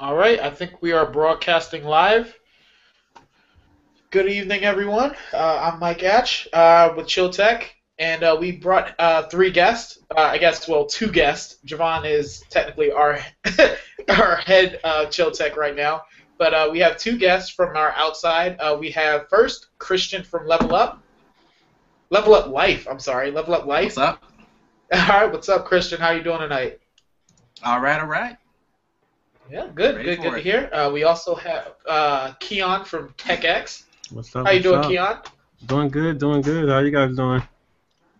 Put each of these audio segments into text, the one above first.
All right, I think we are broadcasting live. Good evening, everyone. Uh, I'm Mike Atch uh, with Chill Tech, and uh, we brought uh, three guests. Uh, I guess, well, two guests. Javon is technically our our head uh, Chill Tech right now, but we have two guests from our outside. we have first Christian from Level Up, Level Up Life. I'm sorry, Level Up Life. What's up? All right, what's up, Christian? How you doing tonight? All right, all right. Yeah, good, Ready good, good for to hear. Uh, we also have uh, Keon from TechX. What's up? How you doing, up? Keon? Doing good, doing good. How you guys doing?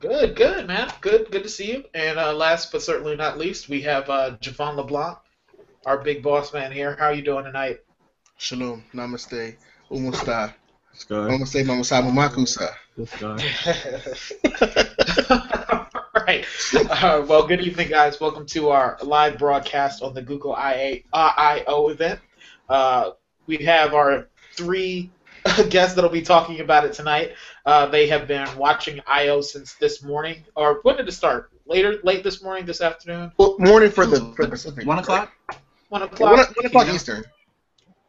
Good, good, man. Good, good to see you. And uh, last but certainly not least, we have uh, Javon LeBlanc, our big boss man here. How you doing tonight? Shalom, namaste, umusta. This guy. Namaste, mamasamu makusa. This guy. All right. Uh, well, good evening, guys. Welcome to our live broadcast on the Google IA, uh, I/O event. Uh, we have our three guests that'll be talking about it tonight. Uh, they have been watching I/O since this morning, or when did it start? Later, late this morning, this afternoon, Well, morning for the for the Pacific. One o'clock? one o'clock. One, one o'clock Eastern.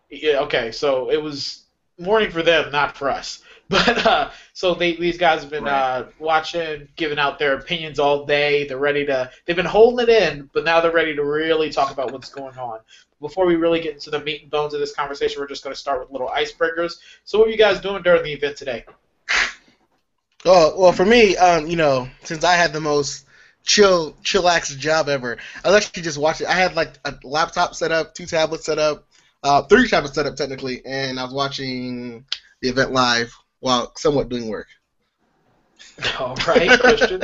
Yeah, okay, so it was morning for them, not for us. But uh, so they, these guys have been Right. uh, watching, giving out their opinions all day. They're ready to. They've been holding it in, but now they're ready to really talk about what's going on. Before we really get into the meat and bones of this conversation, we're just going to start with little icebreakers. So, what are you guys doing during the event today? Oh well, for me, um, you know, since I had the most chill, chillax job ever, I was actually just watching. I had like a laptop set up, two tablets set up, uh, three tablets set up technically, and I was watching the event live while somewhat doing work. All right, Christian.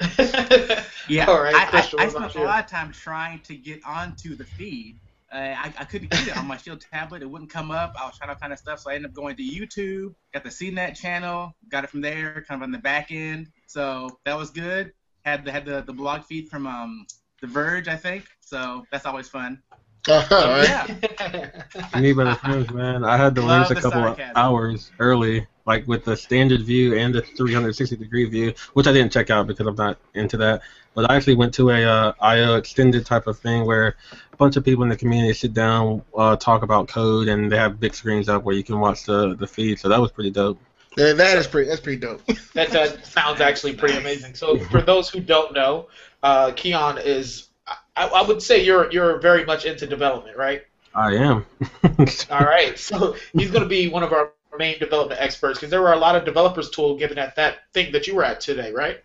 Yeah. All right, I, Christian, I, I what spent you? a lot of time trying to get onto the feed. Uh, I, I couldn't get it on my Shield tablet. It wouldn't come up. I was trying all kind of stuff, so I ended up going to YouTube. Got the CNET channel. Got it from there, kind of on the back end. So that was good. Had the had the, the blog feed from um The Verge, I think. So that's always fun. all right. Yeah. Me better friends, man. I had to Love lose a the couple of hours early, like with the standard view and the 360 degree view, which I didn't check out because I'm not into that. But I actually went to a uh, IO extended type of thing where a bunch of people in the community sit down, uh, talk about code, and they have big screens up where you can watch the the feed. So that was pretty dope. Yeah, that is pretty. That's pretty dope. That, that sounds actually pretty amazing. So, for those who don't know, uh, Keon is, I, I would say you're you're very much into development, right? I am. All right. So he's going to be one of our main development experts because there were a lot of developers tool given at that thing that you were at today, right?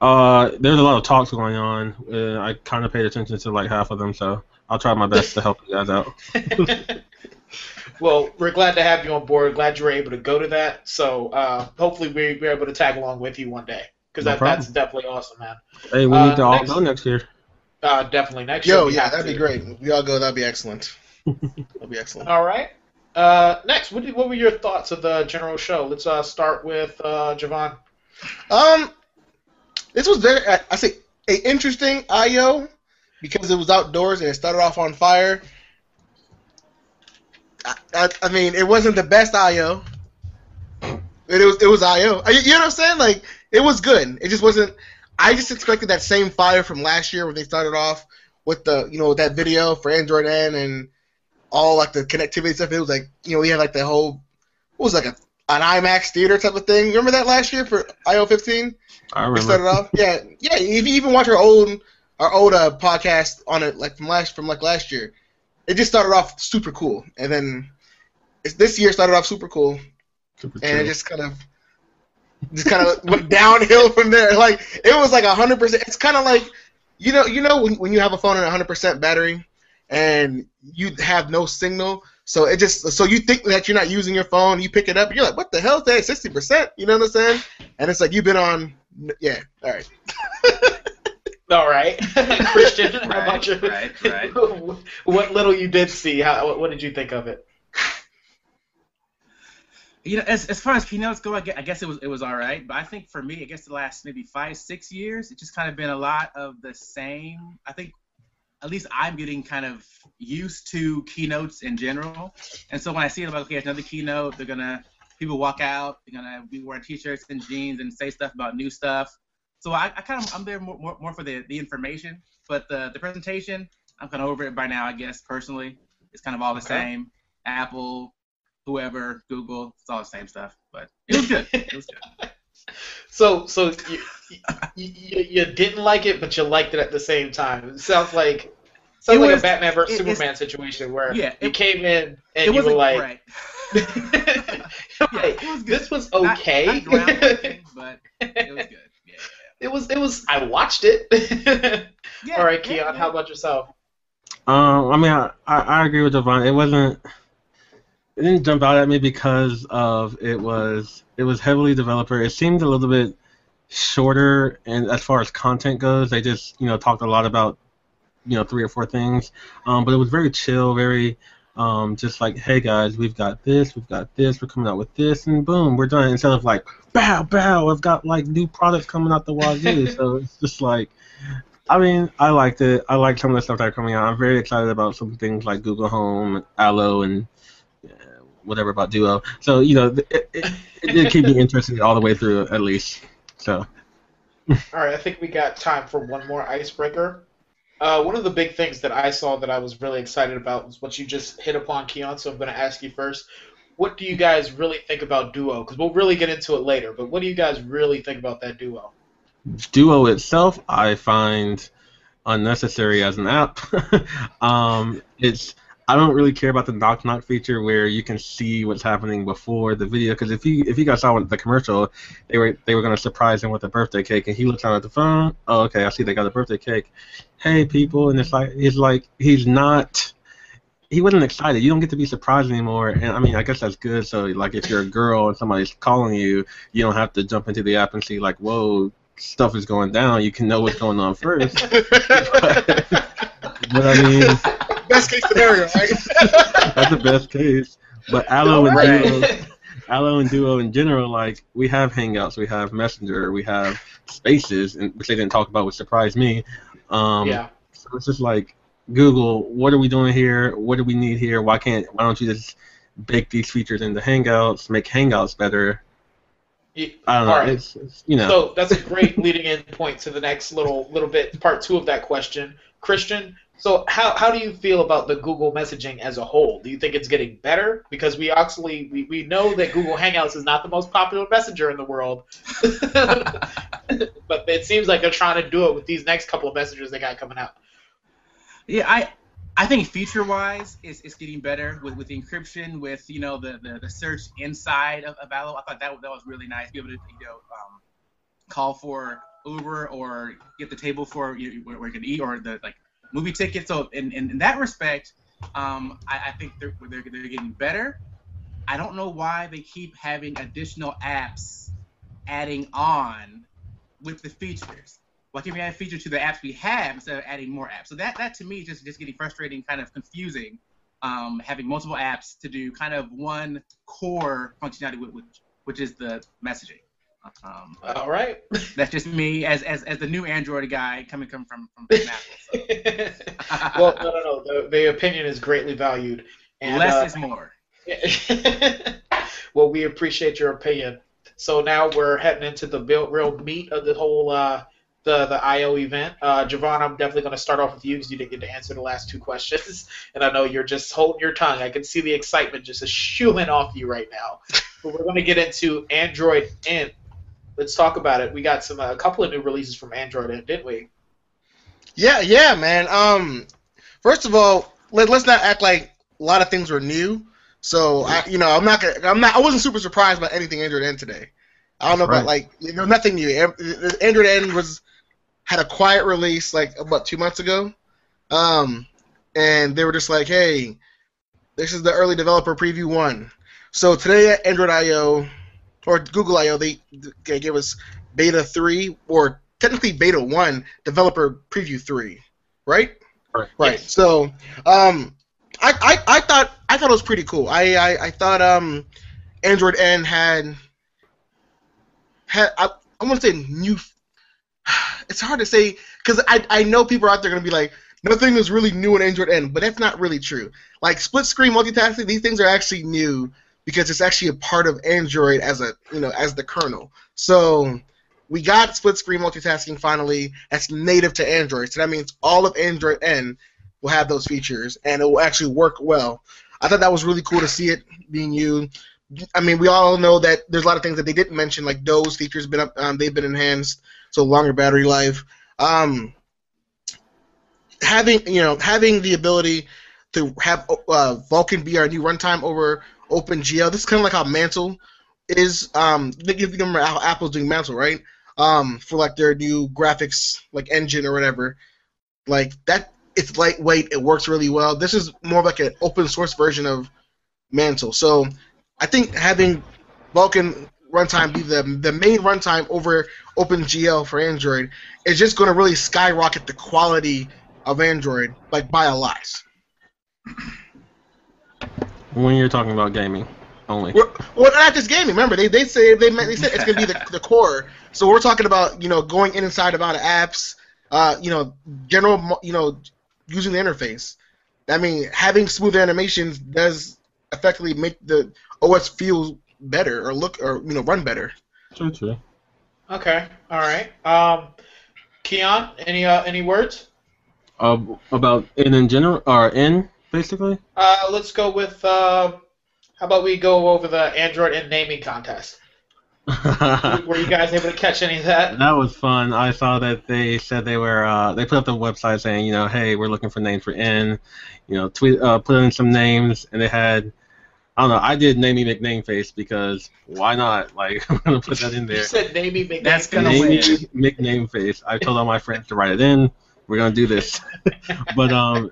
Uh, there's a lot of talks going on. Uh, I kind of paid attention to like half of them, so I'll try my best to help you guys out. well, we're glad to have you on board. Glad you were able to go to that. So uh, hopefully we, we're able to tag along with you one day because No that, that's definitely awesome, man. Hey, we Uh, need to all next- go next year. Uh, definitely next year. Yo, yeah, that'd to. be great. We all go, that'd be excellent. That'd be excellent. All right. Uh, next, what, did, what were your thoughts of the general show? Let's uh, start with uh, Javon. Um, this was very, I, I say, a interesting IO because it was outdoors and it started off on fire. I, I, I mean, it wasn't the best IO. It was, it was IO. You you know what I'm saying? Like, it was good. It just wasn't. I just expected that same fire from last year when they started off with the, you know, that video for Android N and all like the connectivity stuff. It was like, you know, we had like the whole, what was it, like a an IMAX theater type of thing. Remember that last year for IO 15? I remember. We started off, yeah, yeah. If you even watch our old our old uh, podcast on it, like from last from like last year, it just started off super cool, and then it's, this year started off super cool, Super and it just kind of just kind of went downhill from there. Like it was like hundred percent. It's kind of like you know you know when when you have a phone on hundred percent battery, and you have no signal. So it just so you think that you're not using your phone, you pick it up, you're like, what the hell is that? Sixty percent? You know what I'm saying? And it's like you've been on, yeah, all right. All right, Christian, how about you? Right, right. what little you did see, how, what, what did you think of it? You know, as, as far as keynotes go, I guess, I guess it was it was all right. But I think for me, I guess the last maybe five six years, it's just kind of been a lot of the same. I think at least I'm getting kind of used to keynotes in general. And so when I see it, I'm like, okay, it's another keynote. They're gonna people walk out. They're gonna be wearing t-shirts and jeans and say stuff about new stuff. So I, I kind of I'm there more, more, more for the, the information, but the the presentation I'm kind of over it by now, I guess personally. It's kind of all the Okay. same. Apple, whoever, Google, it's all the same stuff. But it was good. It was good. So, so you, you, you, you didn't like it, but you liked it at the same time. It sounds like sounds It like a Batman versus it- it's- Superman situation where Yeah, you it- came in and it you wasn't were like, right. right, Yeah, it was this was okay. Not, groundbreaking, but it was good. Yeah. it was. It was. I watched it. yeah. All right, yeah, Keon. yeah. How about yourself? Um, I mean, I, I, I agree with Devon. It wasn't. It didn't jump out at me because of it was it was heavily developer. It seemed a little bit shorter, and as far as content goes, they just you know talked a lot about you know three or four things. Um, but it was very chill, very um, just like, hey guys, we've got this, we've got this, we're coming out with this, and boom, we're done. Instead of like, bow, bow, I've got like new products coming out the wazoo. so it's just like, I mean, I liked it. I like some of the stuff that are coming out. I'm very excited about some things like Google Home, Allo, and whatever about Duo. So you know, it, it, it did keep me interested all the way through, at least. So All right, I think we got time for one more icebreaker. Uh, one of the big things that I saw that I was really excited about was what you just hit upon, Keon. So I'm going to ask you first. What do you guys really think about Duo? Because we'll really get into it later. But what do you guys really think about that Duo? Duo itself, I find unnecessary as an app. um, it's I don't really care about the knock knock feature where you can see what's happening before the video. Because if you if you guys saw the commercial, they were they were gonna surprise him with a birthday cake, and he looks down at the phone. Oh, okay, I see they got a birthday cake. Hey, people, and it's like he's like he's not. He wasn't excited. You don't get to be surprised anymore, and I mean, I guess that's good. So, like, if you're a girl and somebody's calling you, you don't have to jump into the app and see like, whoa, stuff is going down. You can know what's going on first. But I mean, Best case scenario, right? that's the best case. But Allo and Right. Duo, Allo and Duo in general, like we have Hangouts, we have Messenger, we have Spaces, and which they didn't talk about, which surprised me. Um, yeah. So it's just like Google, what are we doing here? What do we need here? Why can't? Why don't you just bake these features into Hangouts, make Hangouts better? I don't know. right. It's, it's you know. So that's a great leading in point to the next little little bit, part two of that question. Christian, so how, how do you feel about the Google messaging as a whole? Do you think it's getting better? Because we actually we, we know that Google Hangouts is not the most popular messenger in the world. but it seems like they're trying to do it with these next couple of messengers they got coming out. Yeah, I I think feature wise it's, it's getting better with, with the encryption, with you know the, the, the search inside of, of Allo. I thought that that was really nice. Be able to you know um, call for Uber or get the table for you, where, where you can eat or the like movie tickets. So in, in, in that respect, um, I, I think they're, they're they're getting better. I don't know why they keep having additional apps adding on with the features. Why can't we add a feature to the apps we have instead of adding more apps? So that, that to me is just, just getting frustrating, kind of confusing, um, having multiple apps to do kind of one core functionality, which, which is the messaging. Um, All right. that's just me as, as, as the new Android guy coming from, from, from Apple. So. well, no, no, no. The, the opinion is greatly valued. And, Less uh, is more. well, we appreciate your opinion. So now we're heading into the real, real meat of the whole uh, the the IO event. Uh, Javon, I'm definitely going to start off with you because you didn't get to answer the last two questions, and I know you're just holding your tongue. I can see the excitement just shooing off you right now. But we're going to get into Android N. Let's talk about it. We got some a couple of new releases from Android N, didn't we? Yeah, yeah, man. Um, first of all, let, let's not act like a lot of things were new. So I, you know, I'm not gonna, I'm not, I wasn't super surprised by anything Android N today. I don't know about like, you know, nothing new. Am- Android N was had a quiet release like about two months ago, um, and they were just like, hey, this is the early developer preview one. So today at Android I/O or Google I/O, they, they gave us beta three or technically beta one developer preview three, right? Right. Right. Yes. So, um, I, I, I thought I thought it was pretty cool. I, I, I thought um, Android N had had I, I want to say new. It's hard to say because I I know people are out there gonna be like nothing is really new in Android N, but that's not really true. Like split screen multitasking, these things are actually new because it's actually a part of Android as a you know as the kernel. So we got split screen multitasking finally. That's native to Android. So that means all of Android N will have those features and it will actually work well. I thought that was really cool to see it being used. I mean, we all know that there's a lot of things that they didn't mention, like those features been up, um, they've been enhanced, so longer battery life. Um, having you know having the ability to have uh, Vulkan be our new runtime over OpenGL. This is kind of like how Mantle is. Um, if you remember how Apple's doing Mantle, right? Um, for like their new graphics like engine or whatever. Like that, it's lightweight. It works really well. This is more like an open source version of Mantle. So I think having Vulkan runtime be the the main runtime over OpenGL for Android is just going to really skyrocket the quality of Android like by a lot. When you're talking about gaming only. Well, well, not just gaming. Remember, they they say they they said it's gonna be the, the core. So we're talking about you know going in inside about apps, uh, you know, general you know using the interface. I mean, having smooth animations does effectively make the OS feel better or look or you know run better. True, true. Okay, all right. Um, Keon, any uh, any words? Uh, about in in general or in basically. Uh, let's go with. Uh, how about we go over the Android N naming contest? Were you guys able to catch any of that? That was fun. I saw that they said they were uh, they put up the website saying you know hey we're looking for names for N, you know tweet uh, put in some names and they had I don't know I did Namey McNameface because why not like I'm gonna put that in there. You there. said Namey McNamee. That's gonna Namey McNameface. I told all my friends to write it in. We're gonna do this, but um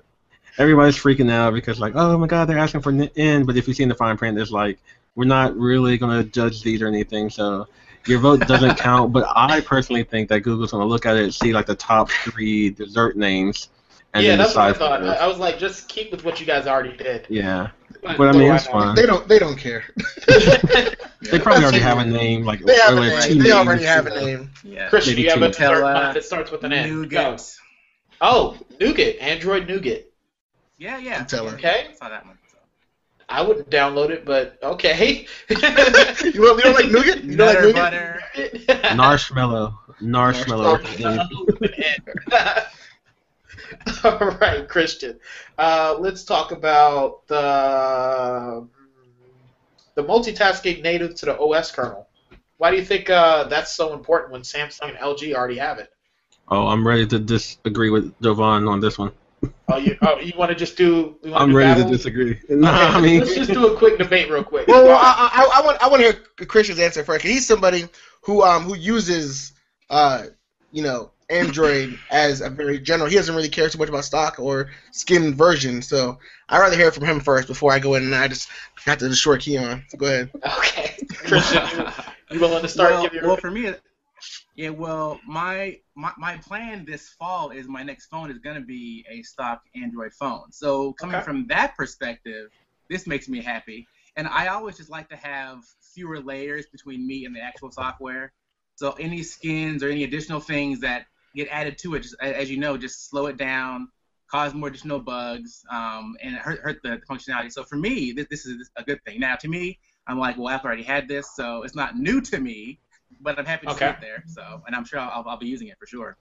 everybody's freaking out because like oh my god they're asking for an N but if you see in the fine print there's like we're not really gonna judge these or anything so your vote doesn't count, but I personally think that Google's going to look at it, see like the top three dessert names, and yeah, then that's what I decide. thought. I. I was like, just keep with what you guys already did. Yeah, But, but I mean it's not? fun. They don't they don't care. They probably already have a name like They have a name. two They already have a name. Yeah. Christian, Maybe you have a dessert Nutella, one uh, that starts with an N. Go. Nougat. Oh, Nougat, Android Nougat. Yeah, yeah. Nutella. Okay. I saw that one. So. I wouldn't download it, but okay. you, don't, you don't like nougat? You don't like Nutter nougat? butter. Marshmallow. Marshmallow. All right, Christian. Uh, let's talk about the the multitasking native to the OS kernel. Why do you think uh, that's so important when Samsung and LG already have it? Oh, I'm ready to disagree with Jovan on this one. Oh, you oh, you want to just do? you I'm do ready to battle? disagree. Okay, Nah, I mean, let's just do a quick debate real quick. Well, well I, I, I want I want to hear Christian's answer first. 'cause He's somebody who um who uses uh you know Android as a very general. He doesn't really care too much about stock or skin version. So I'd rather hear from him first before I go in and I just have to destroy Keon. So go ahead. okay, Christian, you, you willing to start? well, give your well, for me, yeah. Well, my, my my plan this fall is my next phone is gonna be a stock Android phone. So coming Okay. from that perspective, this makes me happy. And I always just like to have fewer layers between me and the actual software. So any skins or any additional things that get added to it, just as you know, just slow it down, cause more additional bugs, um, and hurt, hurt the functionality. So for me, this, this is a good thing. Now, to me, I'm like, well, Apple already had this, so it's not new to me, but I'm happy to see Okay. it there. So, and I'm sure I'll, I'll be using it for sure.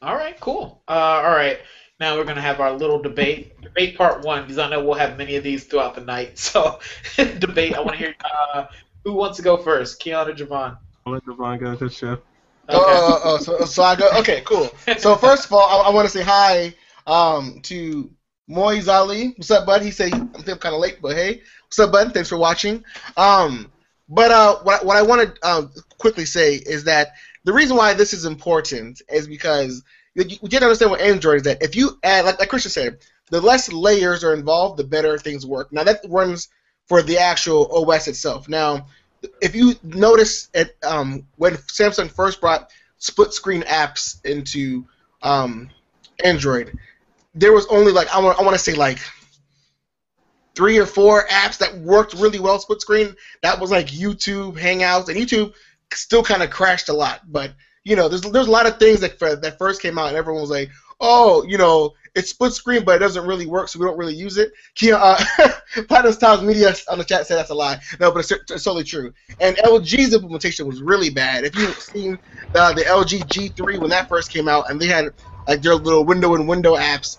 All right, cool. Uh, all right, now we're gonna have our little debate, debate part one, because I know we'll have many of these throughout the night. So, debate. I want to hear uh, who wants to go first, Keon or Javon. I'll let Jovan go this show. Okay. Oh, oh, oh, so, so I go. Okay, cool. So first of all, I, I want to say hi um, to Moise Ali. What's up, bud? He said I think I'm kind of late, but hey, what's up, bud? Thanks for watching. Um, but uh, what, what I want to um, quickly say is that the reason why this is important is because you, you to understand what Android is that if you add, like, like Christian said, the less layers are involved, the better things work. Now that runs for the actual OS itself. Now, if you notice it, um, when Samsung first brought split screen apps into um, Android, there was only like I want I want to say like three or four apps that worked really well split screen. That was like YouTube, Hangouts, and YouTube still kind of crashed a lot. But you know, there's there's a lot of things that that first came out, and everyone was like, oh, you know, it's split screen, but it doesn't really work, so we don't really use it. Kia, uh, Platinum Styles Media on the chat said that's a lie. No, but it's, it's totally true. And LG's implementation was really bad. If you've seen uh, the LG G3 when that first came out, and they had like their little window and window apps,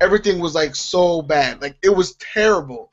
everything was like so bad. Like it was terrible.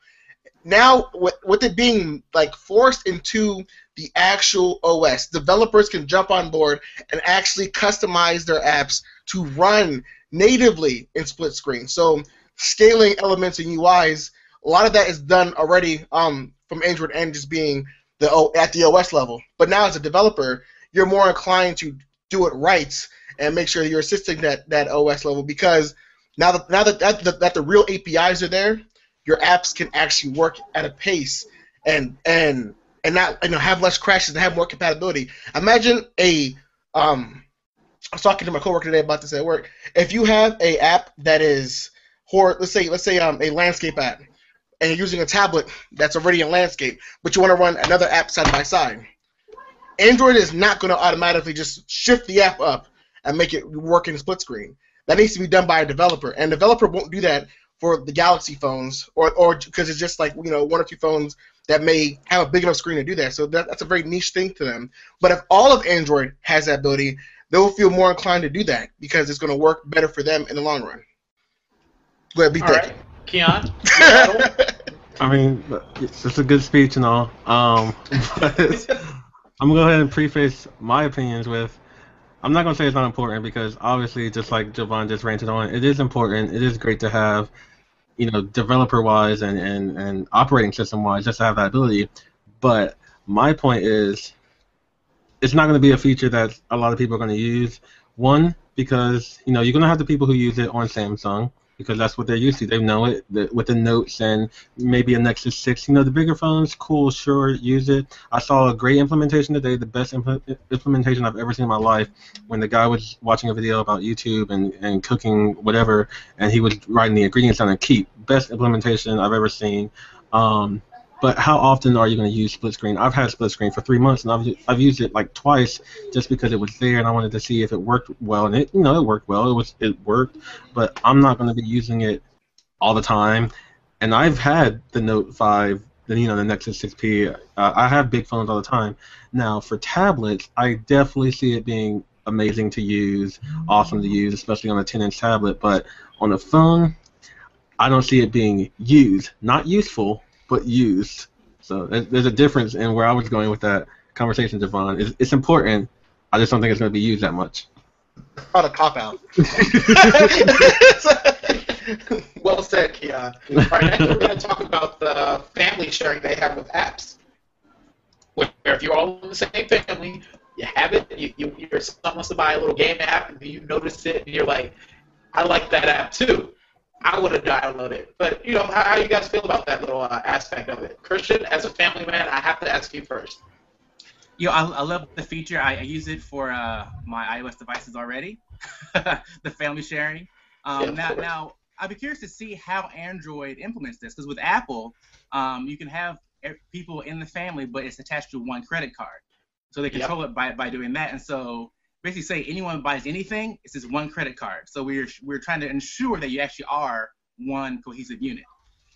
Now with with it being like forced into the actual OS, developers can jump on board and actually customize their apps to run natively in split screen. So scaling elements and UIs, a lot of that is done already um, from Android and just being the O at the OS level. But now as a developer, you're more inclined to do it right and make sure you're assisting that, that OS level because now that now that, that, that, that the real APIs are there, your apps can actually work at a pace and and and not you know have less crashes and have more compatibility. Imagine a um I was talking to my coworker today about this at work. If you have a app that is or let's say let's say um, a landscape app and you're using a tablet that's already in landscape, but you want to run another app side by side. Android is not going to automatically just shift the app up and make it work in split screen. That needs to be done by a developer, and developer won't do that for the Galaxy phones, or or because it's just like you know one or two phones that may have a big enough screen to do that. So that, that's a very niche thing to them. But if all of Android has that ability, they'll feel more inclined to do that because it's going to work better for them in the long run. Go ahead, beat All that. right, Keon. your? I mean, it's it's a good speech and all. Um, but I'm gonna go ahead and preface my opinions with I'm not gonna say it's not important because obviously, just like Javon just ranted on, it is important. It is great to have, you know, developer-wise and and and operating system-wise, just to have that ability. But my point is, it's not gonna be a feature that a lot of people are gonna use. One, because you know you're gonna have the people who use it on Samsung because that's what they're used to. They know it the, with the notes and maybe a Nexus 6. You know, the bigger phones, cool, sure, use it. I saw a great implementation today, the best impl- implementation I've ever seen in my life, when the guy was watching a video about YouTube and, and cooking whatever, and he was writing the ingredients down and keep. Best implementation I've ever seen. Um, but how often are you going to use split screen? I've had split screen for three months, and I've, I've used it like twice just because it was there, and I wanted to see if it worked well, and it you know it worked well. It was it worked, but I'm not going to be using it all the time. And I've had the Note 5, the you know the Nexus 6P. Uh, I have big phones all the time. Now for tablets, I definitely see it being amazing to use, awesome to use, especially on a 10-inch tablet. But on a phone, I don't see it being used, not useful, but used. So there's a difference in where I was going with that conversation, Javon. It's, it's important. I just don't think it's going to be used that much. Not a cop out. well said, Keon. All right, next we're going to talk about the family sharing they have with apps. Where if you're all in the same family, you have it, you, you, your son wants to buy a little game app, and you notice it, and you're like, I like that app too. I would have downloaded it. But, you know, how, how you guys feel about that little uh, aspect of it? Christian, as a family man, I have to ask you first. You know, I, I love the feature. I, I use it for uh, my iOS devices already, the family sharing. Um, Yeah, now, now, I'd be curious to see how Android implements this, because with Apple, um, you can have people in the family, but it's attached to one credit card, so they Yep. control it by, by doing that. And so, basically, say anyone buys anything, it's just one credit card. So we're we're trying to ensure that you actually are one cohesive unit.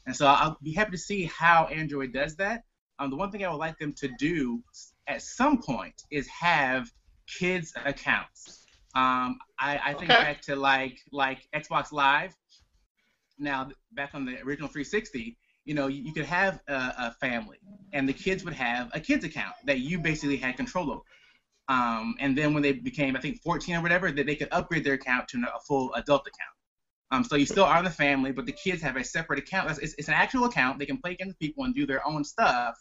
And so I'll be happy to see how Android does that. Um, the one thing I would like them to do at some point is have kids accounts. Um, I, I think Okay. back to like like Xbox Live. Now back on the original 360, you know, you, you could have a, a family, and the kids would have a kids account that you basically had control over. Um, and then when they became, I think, 14 or whatever, that they could upgrade their account to a full adult account. Um, so you still are in the family, but the kids have a separate account. It's, it's, it's an actual account. They can play against people and do their own stuff,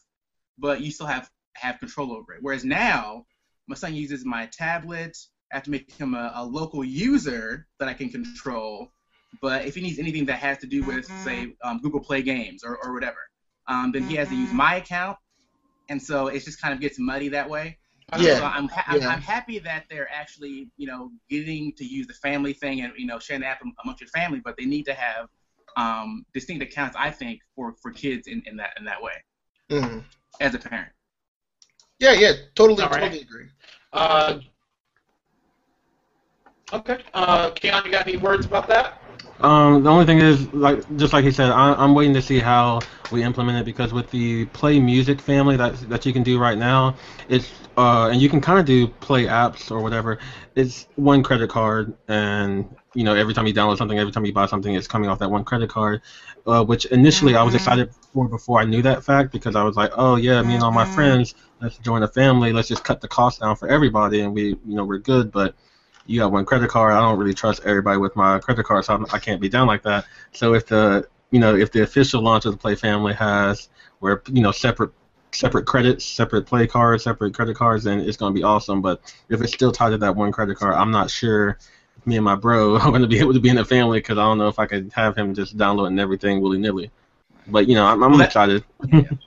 but you still have have control over it. Whereas now, my son uses my tablet. I have to make him a, a local user that I can control. But if he needs anything that has to do with, say, um, Google Play games or, or whatever, um, then he has to use my account. And so it just kind of gets muddy that way. Yeah. So I'm, ha- I'm, Yeah. I'm happy that they're actually, you know, getting to use the family thing and, you know, sharing the app amongst your family, but they need to have um, distinct accounts, I think, for, for kids in, in that in that way Mhm. as a parent. Yeah, yeah, totally, All right. totally agree. Uh, okay. Uh, Keon, you got any words about that? Um, the only thing is, like, just like he said, I, I'm waiting to see how we implement it because with the Play Music family that that you can do right now, it's uh, and you can kind of do Play apps or whatever. It's one credit card, and you know, every time you download something, every time you buy something, it's coming off that one credit card. Uh, which initially I was excited for before I knew that fact because I was like, oh yeah, me and all my Mhm. friends, let's join a family, let's just cut the cost down for everybody, and we, you know, we're good. But you got one credit card. I don't really trust everybody with my credit card, so I'm, I can't be down like that. So if the you know if the official launch of the Play Family has where you know separate separate credits, separate play cards, separate credit cards, then it's gonna be awesome. But if it's still tied to that one credit card, I'm not sure. Me and my bro are gonna be able to be in the family because I don't know if I could have him just downloading everything willy nilly. But you know, I'm, I'm Well, that- excited.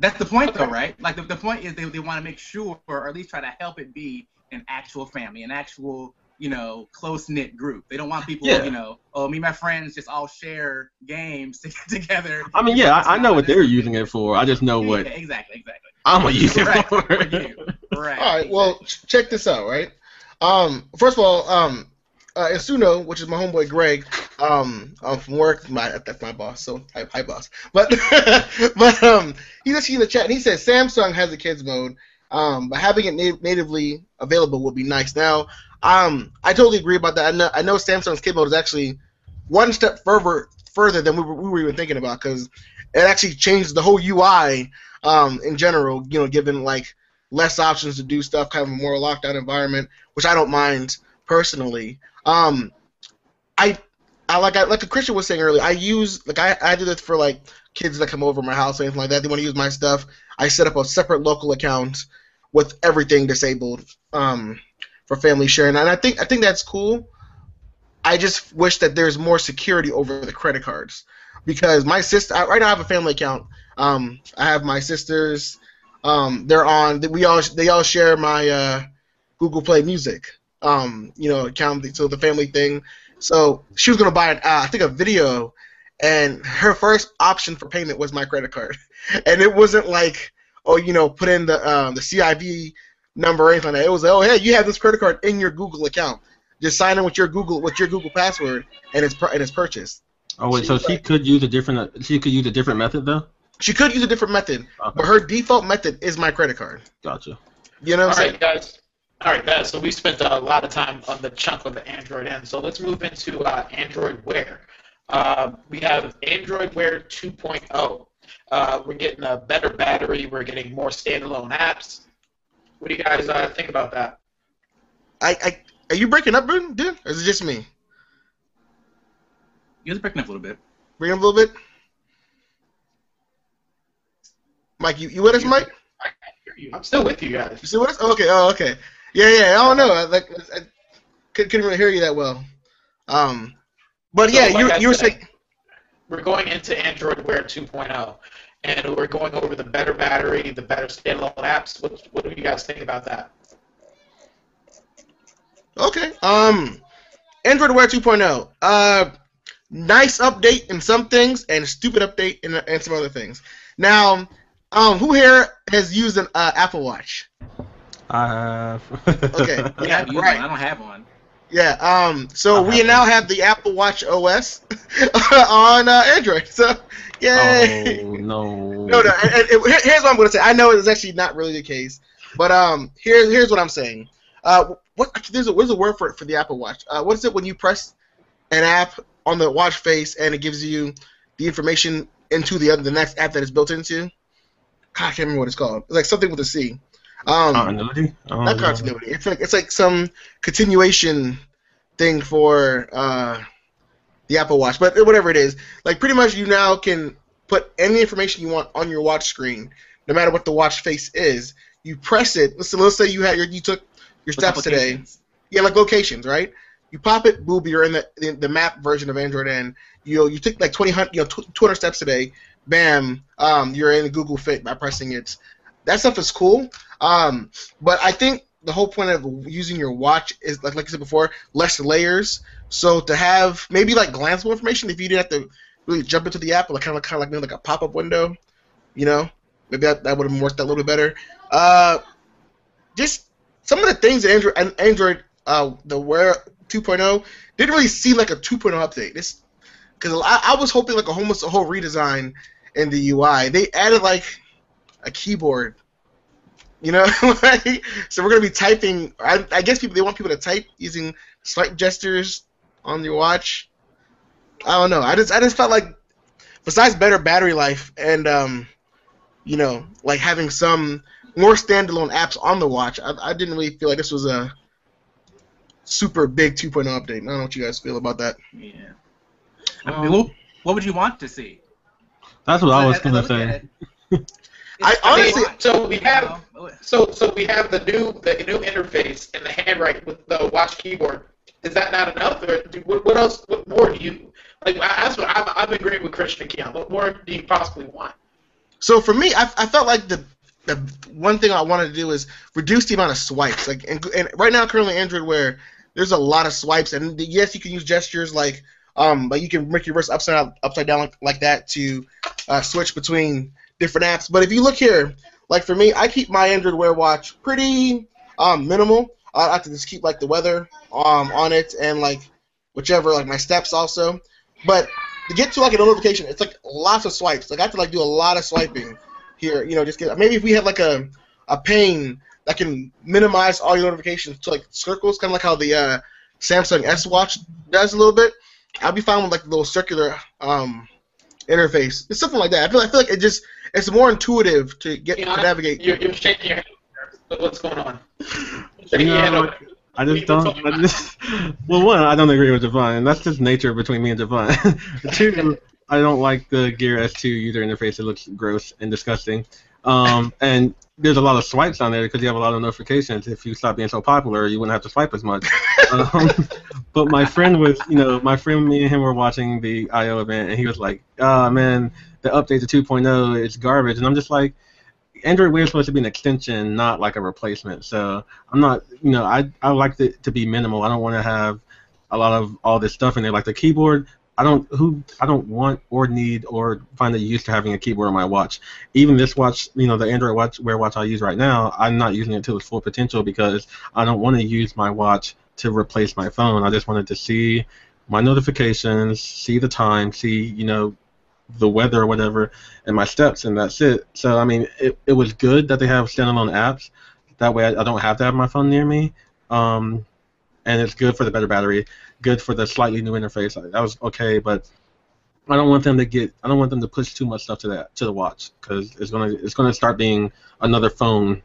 That's the point, though, right? Like the, the point is they, they want to make sure, or at least try to help it be an actual family, an actual you know close knit group. They don't want people, Yeah. you know, oh me and my friends just all share games to get together. I mean, yeah, I, I know what they're using it for. I just know what exactly, exactly. I'm gonna use it Right, for. for you. Right. All right. Well, ch- check this out, right? Um, first of all, um, uh, Insuno, which is my homeboy Greg, um, um from work, my that's my boss, so hi, hi boss. But but um, he's actually in the chat, and he says Samsung has a kids mode, um, but having it na- natively available would be nice. Now, um, I totally agree about that. I know, I know Samsung's kid mode is actually one step further further than we were, we were even thinking about because it actually changed the whole UI um, in general. You know, given like less options to do stuff, kind of a more locked down environment, which I don't mind personally. Um, I, I like I, like Christian was saying earlier. I use like I, I do this for like kids that come over my house or anything like that. They want to use my stuff. I set up a separate local account with everything disabled um, for family sharing, and I think I think that's cool. I just wish that there's more security over the credit cards because my sister I, right now I have a family account. Um, I have my sisters. Um, they're on. We all they all share my uh, Google Play Music. Um, you know, account so the family thing. So she was gonna buy an, uh, I think a video, and her first option for payment was my credit card, and it wasn't like oh you know put in the um, the CIV number or anything like that. It was like, oh hey you have this credit card in your Google account. Just sign in with your Google with your Google password, and it's and it's purchased. Oh wait, so she could use a different she could use a different method though. She could use a different method, Okay. but her default method is my credit card. Gotcha. You know All I'm saying? right, guys. All right, guys. So we spent a lot of time on the chunk of the Android N. So let's move into uh, Android Wear. Uh, we have Android Wear 2.0. Uh, we're getting a better battery. We're getting more standalone apps. What do you guys uh, think about that? I, I are you breaking up, dude? Dude, or is it just me? You're breaking up a little bit. Breaking up a little bit. Mike, you, you with us, Mike? I can't hear you. I'm still with you guys. You still with us? Oh, okay. Oh, okay. Yeah, yeah. I don't know. I, like, I couldn't, couldn't really hear you that well. Um, but So, yeah, like you I you were saying. We're going into Android Wear 2.0, and we're going over the better battery, the better standalone apps. What, what do you guys think about that? Okay. Um, Android Wear 2.0. Uh, nice update in some things and stupid update in, in some other things. Now, um, who here has used an uh, Apple Watch? I have. Okay. I Yeah, have right. one. I don't have one. Yeah. Um. So I we now have the Apple Watch OS on uh, Android. So, yay! oh no. No, no. And, and- here's what I'm going to say. I know it's actually not really the case, but um, here's here's what I'm saying. Uh, what there's a there's a word for it for the Apple Watch. Uh, what is it when you press an app on the watch face and it gives you the information into the other the next app that it's built into? God, I can't remember what it's called. It's like something with a C. Um, Continuity? I don't not know. continuity. It's like it's like some continuation thing for uh, the Apple Watch, but whatever it is, like pretty much you now can put any information you want on your watch screen, no matter what the watch face is. You press it. Let's let's say you had your you took your steps today. Yeah, like locations, right? You pop it, boom, you're in the the, the map version of Android N. You you took like 20 you know 200 steps today, bam, um, you're in Google Fit by pressing it. That stuff is cool. Um, but I think the whole point of using your watch is like like I said before, less layers. So to have maybe like glanceable information, if you didn't have to really jump into the app, like kind of kind of like maybe like a pop up window, you know, maybe that, that would have worked a little bit better. Uh, just some of the things that Android and Android uh, the Wear 2.0 didn't really seem like a 2.0 update. This because I, I was hoping like a almost a whole redesign in the UI. They added like a keyboard. You know, so we're gonna be typing. I, I guess people they want people to type using swipe gestures on your watch. I don't know. I just I just felt like besides better battery life and um, you know, like having some more standalone apps on the watch, I, I didn't really feel like this was a super big 2.0 update. I don't know what you guys feel about that. Yeah. I mean, what, what would you want to see? That's what I was As- as gonna look say. I honestly- mean, so we have so so we have the new the new interface and the handwrite with the watch keyboard. Is that not enough, or do, what, what else? What more do you like? I- That's what I'm, I'm agreeing with Christian Keon. What more do you possibly want? So for me, I, I felt like the the one thing I wanted to do is reduce the amount of swipes. Like, and, and right now, currently Android Wear there's a lot of swipes, and yes, you can use gestures like, um, but you can make your wrist upside up, upside down like, like that to uh, switch between different apps. But if you look here, like for me, I keep my Android Wear watch pretty um, minimal. I like to just keep like the weather um, on it and like whichever like my steps also. But to get to like a notification, it's like lots of swipes. Like I have to like do a lot of swiping here. You know, just get maybe if we had like a a pane that can minimize all your notifications to like circles, kind of like how the uh, Samsung S Watch does a little bit. I'll be fine with like a little circular um, interface. It's something like that. I feel I feel like it just it's more intuitive to get Keon, to navigate. You're, you're shaking your head. What's going on? You Shaking your know. I just don't. I just, well, one, I don't agree with Javon. That's just nature between me and Javon. Two, I don't like the Gear S2 user interface. It looks gross and disgusting. Um, and there's a lot of swipes on there because you have a lot of notifications. If you stop being so popular, you wouldn't have to swipe as much. um, but my friend was, you know, my friend, me and him were watching the I/O event, and he was like, "Ah, man, the update to 2.0 is garbage," and I'm just like. Android Wear is supposed to be an extension, not like a replacement. So I'm not, you know, I I like it to be minimal. I don't want to have a lot of all this stuff in there. Like the keyboard, I don't who I don't want or need or find a use to having a keyboard on my watch. Even this watch, you know, the Android watch Wear watch I use right now, I'm not using it to its full potential because I don't want to use my watch to replace my phone. I just wanted to see my notifications, see the time, see you know the weather or whatever, and my steps, and that's it. So I mean, it, it was good that they have standalone apps. That way, I, I don't have to have my phone near me. Um, and it's good for the better battery, good for the slightly new interface. That was okay, but I don't want them to get, I don't want them to push too much stuff to that to the watch because it's gonna it's gonna start being another phone.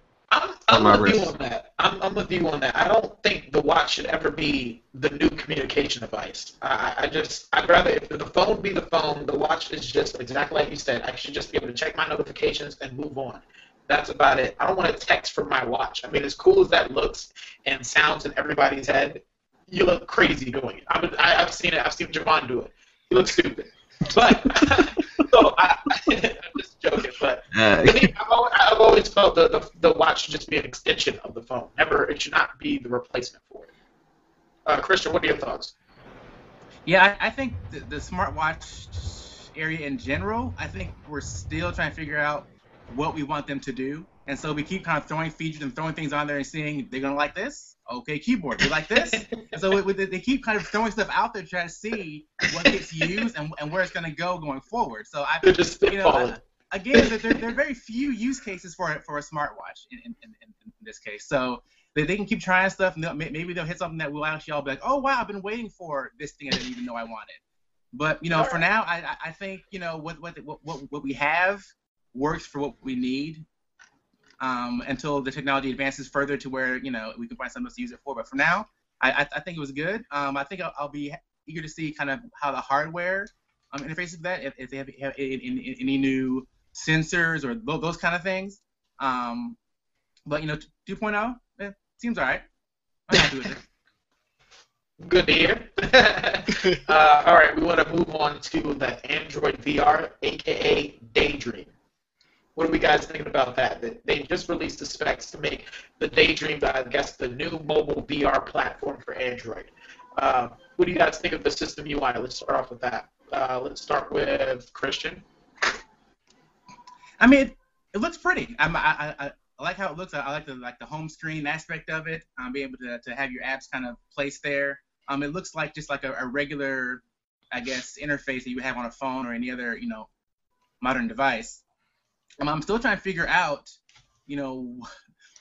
On my wrist. I'm, I'm with you on that. I don't think the watch should ever be the new communication device. I, I just, I'd rather if the phone be the phone, the watch is just exactly like you said. I should just be able to check my notifications and move on. That's about it. I don't want to text from my watch. I mean, as cool as that looks and sounds in everybody's head, you look crazy doing it. I'm, I, I've seen it. I've seen Javon do it. You look stupid. But so I, I'm just joking. But Uh, I've always, I've always felt the, the the watch should just be an extension of the phone. Never, it should not be the replacement for it. Uh, Christian, what are your thoughts? Yeah, I, I think the, the smartwatch area in general, I think we're still trying to figure out what we want them to do. And so we keep kind of throwing features and throwing things on there and seeing they're going to like this. Okay, keyboard, you like this? and so they keep kind of throwing stuff out there trying to see what gets used and, and where it's going to go going forward. So I, They're just you know. I- again, there, there, are very few use cases for for a smartwatch in, in, in, in this case. So they, they can keep trying stuff, and they'll, maybe they'll hit something that will actually all be like, oh wow, I've been waiting for this thing I didn't even know I wanted. But you know, for now, I I- think you know what what what what, what we have works for what we need. Um, until the technology advances further to where you know we can find something else to use it for. But for now, I I, I think it was good. Um, I think I'll, I'll be eager to see kind of how the hardware um, interfaces with that if, if they have, have any, any- any new sensors or tho- those kind of things. Um, but you know, 2.0 eh, seems all right. I'm happy with it. Good to hear. uh, all right, we want to move on to the Android VR, aka Daydream. What are we guys thinking about that? That They just released the specs to make the Daydream, I guess, the new mobile VR platform for Android. Uh, what do you guys think of the system UI? Let's start off with that. Uh, let's start with Christian. I mean, it, it looks pretty. I, I I like how it looks. I, I like the like the home screen aspect of it. Um, being able to, to have your apps kind of placed there. Um, it looks like just like a, a regular, I guess, interface that you would have on a phone or any other, you know, modern device. I'm still trying to figure out, you know,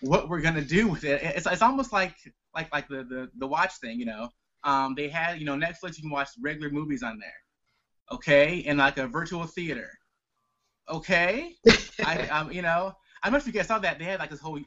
what we're gonna do with it. It's, it's almost like like like the, the the watch thing, you know. Um, they had, you know, Netflix. You can watch regular movies on there, okay, and like a virtual theater, okay. I, um, you know, I don't know if you guys saw that they had like this whole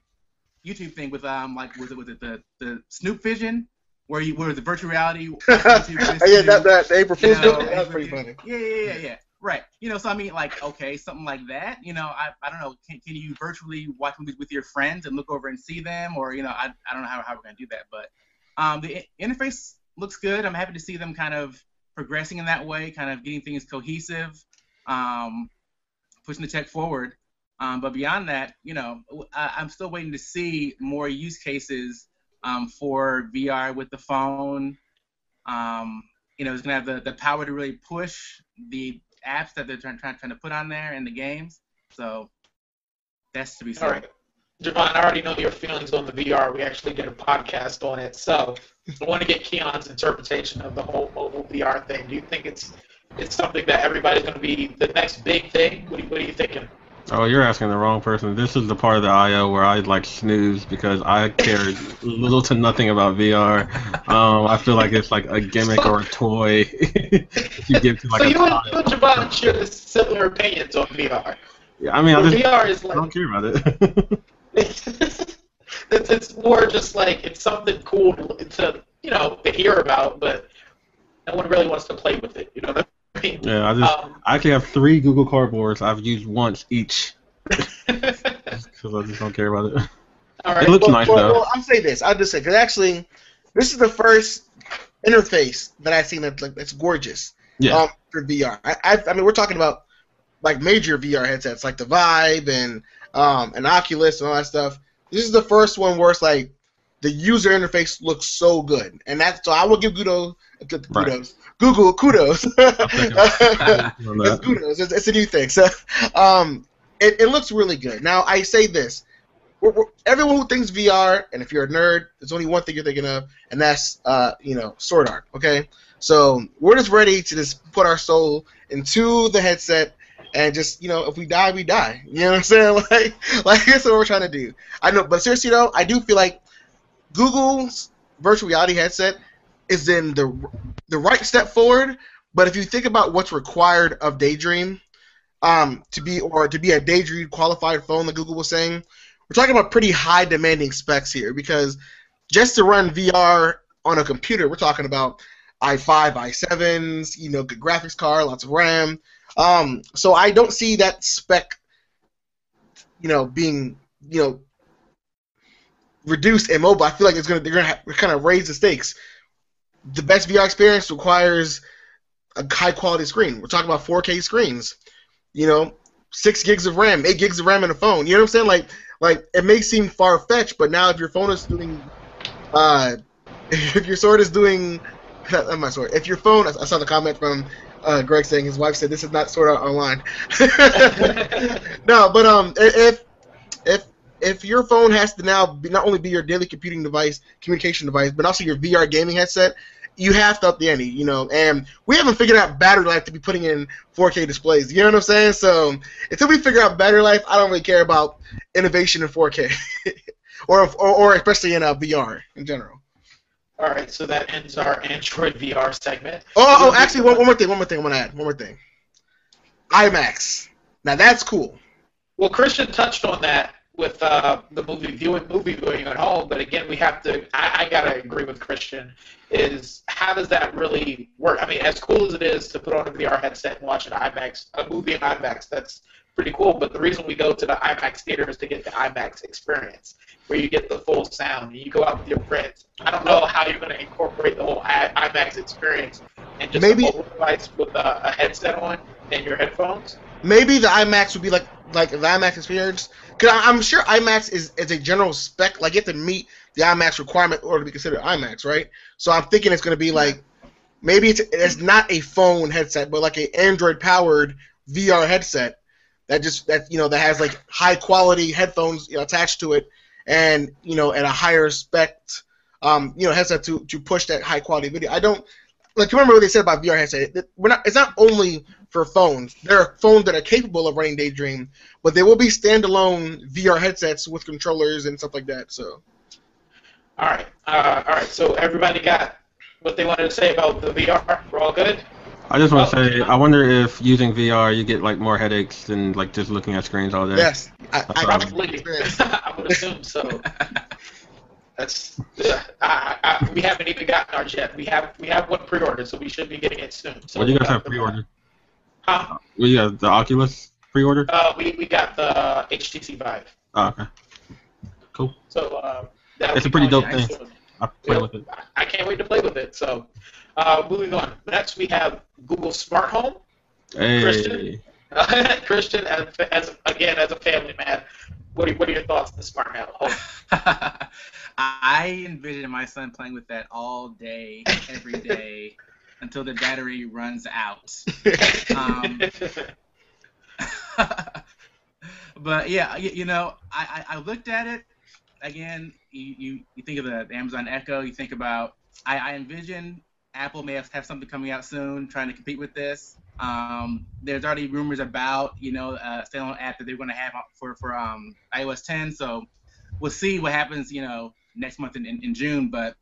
YouTube thing with um like was it was it the the Snoop Vision where you where the virtual reality. Yeah, that that April Fool's joke. That was pretty funny. Yeah, yeah, yeah, yeah. Right. You know, so I mean, like, okay, something like that. You know, I, I don't know. Can, can you virtually watch movies with your friends and look over and see them, or you know, I, I don't know how, how we're gonna do that, but um, the interface looks good. I'm happy to see them kind of progressing in that way, kind of getting things cohesive, um, pushing the tech forward. Um, but beyond that, you know, I, I'm still waiting to see more use cases um, for VR with the phone. Um, you know, it's gonna have the, the power to really push the apps that they're trying, trying trying to put on there in the games. So that's to be. All right. Javon, I already know your feelings on the VR. We actually did a podcast on it, so I want to get Keon's interpretation of the whole mobile VR thing. Do you think it's it's something that everybody's going to be the next big thing? What what are you thinking? Oh, you're asking the wrong person. This is the part of the IO where I like snooze because I care little to nothing about VR. Um, I feel like it's like a gimmick or a toy you give to like so a you and, you and Javon share the similar opinions on VR. Yeah, I mean, I just VR is I don't care about it. it's, it's more just like it's something cool to, to you know to hear about, but no one really wants to play with it. You know what I mean? Yeah, I just Um, I actually have three Google Cardboards I've used once each because I just don't care about it. all right. It looks well, nice well, though. Well, I'll say this. I'll just say because actually, this is the first interface that I've seen that's like that's gorgeous. Yeah. Um, for VR. I, I, I mean, we're talking about like major VR headsets like the Vive and um and Oculus and all that stuff. This is the first one where it's like the user interface looks so good, and that's so I will give kudos. Kudos. Right. Google kudos. I'll take it. On It's kudos. It's, it's a new thing. So, um, it, it looks really good. Now, I say this: we're, we're, everyone who thinks VR, and if you're a nerd, there's only one thing you're thinking of, and that's, uh, you know, sword art. Okay, so we're just ready to just put our soul into the headset, and just, you know, if we die, we die. You know what I'm saying? Like, like that's what we're trying to do. I know, but seriously though, I do feel like Google's virtual reality headset is in the the right step forward. But if you think about what's required of Daydream, um, to be or to be a Daydream qualified phone, that Google was saying, we're talking about pretty high demanding specs here because just to run VR on a computer, we're talking about i5, i7s, you know, good graphics card, lots of RAM. Um, so I don't see that spec, you know, being you know reduced in mobile. I feel like it's gonna they're gonna ha- kind of raise the stakes. The best VR experience requires a high quality screen. We're talking about 4K screens. You know, six gigs of RAM, eight gigs of RAM in a phone. You know what I'm saying? Like, like it may seem far fetched, but now if your phone is doing, uh, if your sword is doing, not my sword. If your phone, I saw the comment from uh, Greg saying his wife said this is not Sword Art Online. no, but um, if if if your phone has to now be, not only be your daily computing device, communication device, but also your VR gaming headset, you have to up the ante, you know. And we haven't figured out battery life to be putting in 4K displays. You know what I'm saying? So until we figure out battery life, I don't really care about innovation in 4K, or, or or especially in uh, VR in general. All right, so that ends our Android VR segment. Oh, oh, actually, one, one more thing. One more thing. I want to add. One more thing. IMAX. Now that's cool. Well, Christian touched on that with uh, the movie viewing, movie viewing at home, but again, we have to. I, I gotta agree with Christian. Is how does that really work? I mean, as cool as it is to put on a VR headset and watch an IMAX, a movie in IMAX, that's pretty cool. But the reason we go to the IMAX theater is to get the IMAX experience, where you get the full sound and you go out with your friends. I don't know how you're going to incorporate the whole I- IMAX experience and just Maybe- a mobile device with a, a headset on and your headphones. Maybe the IMAX would be like like the IMAX experience. Cause I- I'm sure IMAX is, is a general spec. Like you have to meet the IMAX requirement in order to be considered IMAX, right? So I'm thinking it's going to be like maybe it's it's not a phone headset, but like a Android powered VR headset that just that you know that has like high quality headphones you know, attached to it, and you know at a higher spec um, you know, headset to to push that high quality video. I don't like. You remember what they said about VR headset? We're not. It's not only for phones. There are phones that are capable of running Daydream, but there will be standalone VR headsets with controllers and stuff like that. So. All right. Uh, all right. So everybody got what they wanted to say about the VR. We're all good. I just want to say, I wonder if using VR you get like more headaches than like just looking at screens all day. Yes, I, I Probably. I would assume so. That's. Yeah, I, I, we haven't even gotten ours yet. We have we have one pre-ordered, so we should be getting it soon. So What do you guys have pre-ordered? Huh? What do got? The Oculus pre-order? Uh, we we got the HTC Vive. Oh, okay. Cool. So uh, that'll It's a pretty dope in thing. soon. I play with it. I can't wait to play with it. So, uh, moving on. Next, we have Google Smart Home. Hey. Christian? Christian, as, as again as a family man, what are, what are your thoughts on the Smart Home? I envision my son playing with that all day, every day, until the battery runs out. Um, but yeah, you, you know, I, I, I looked at it again. You, you, you think of the, the Amazon Echo. You think about I, I envision Apple may have, have something coming out soon, trying to compete with this. Um, there's already rumors about you know a standalone app that they're going to have for for um, iOS 10. So we'll see what happens. You know, next month in, in, in June. But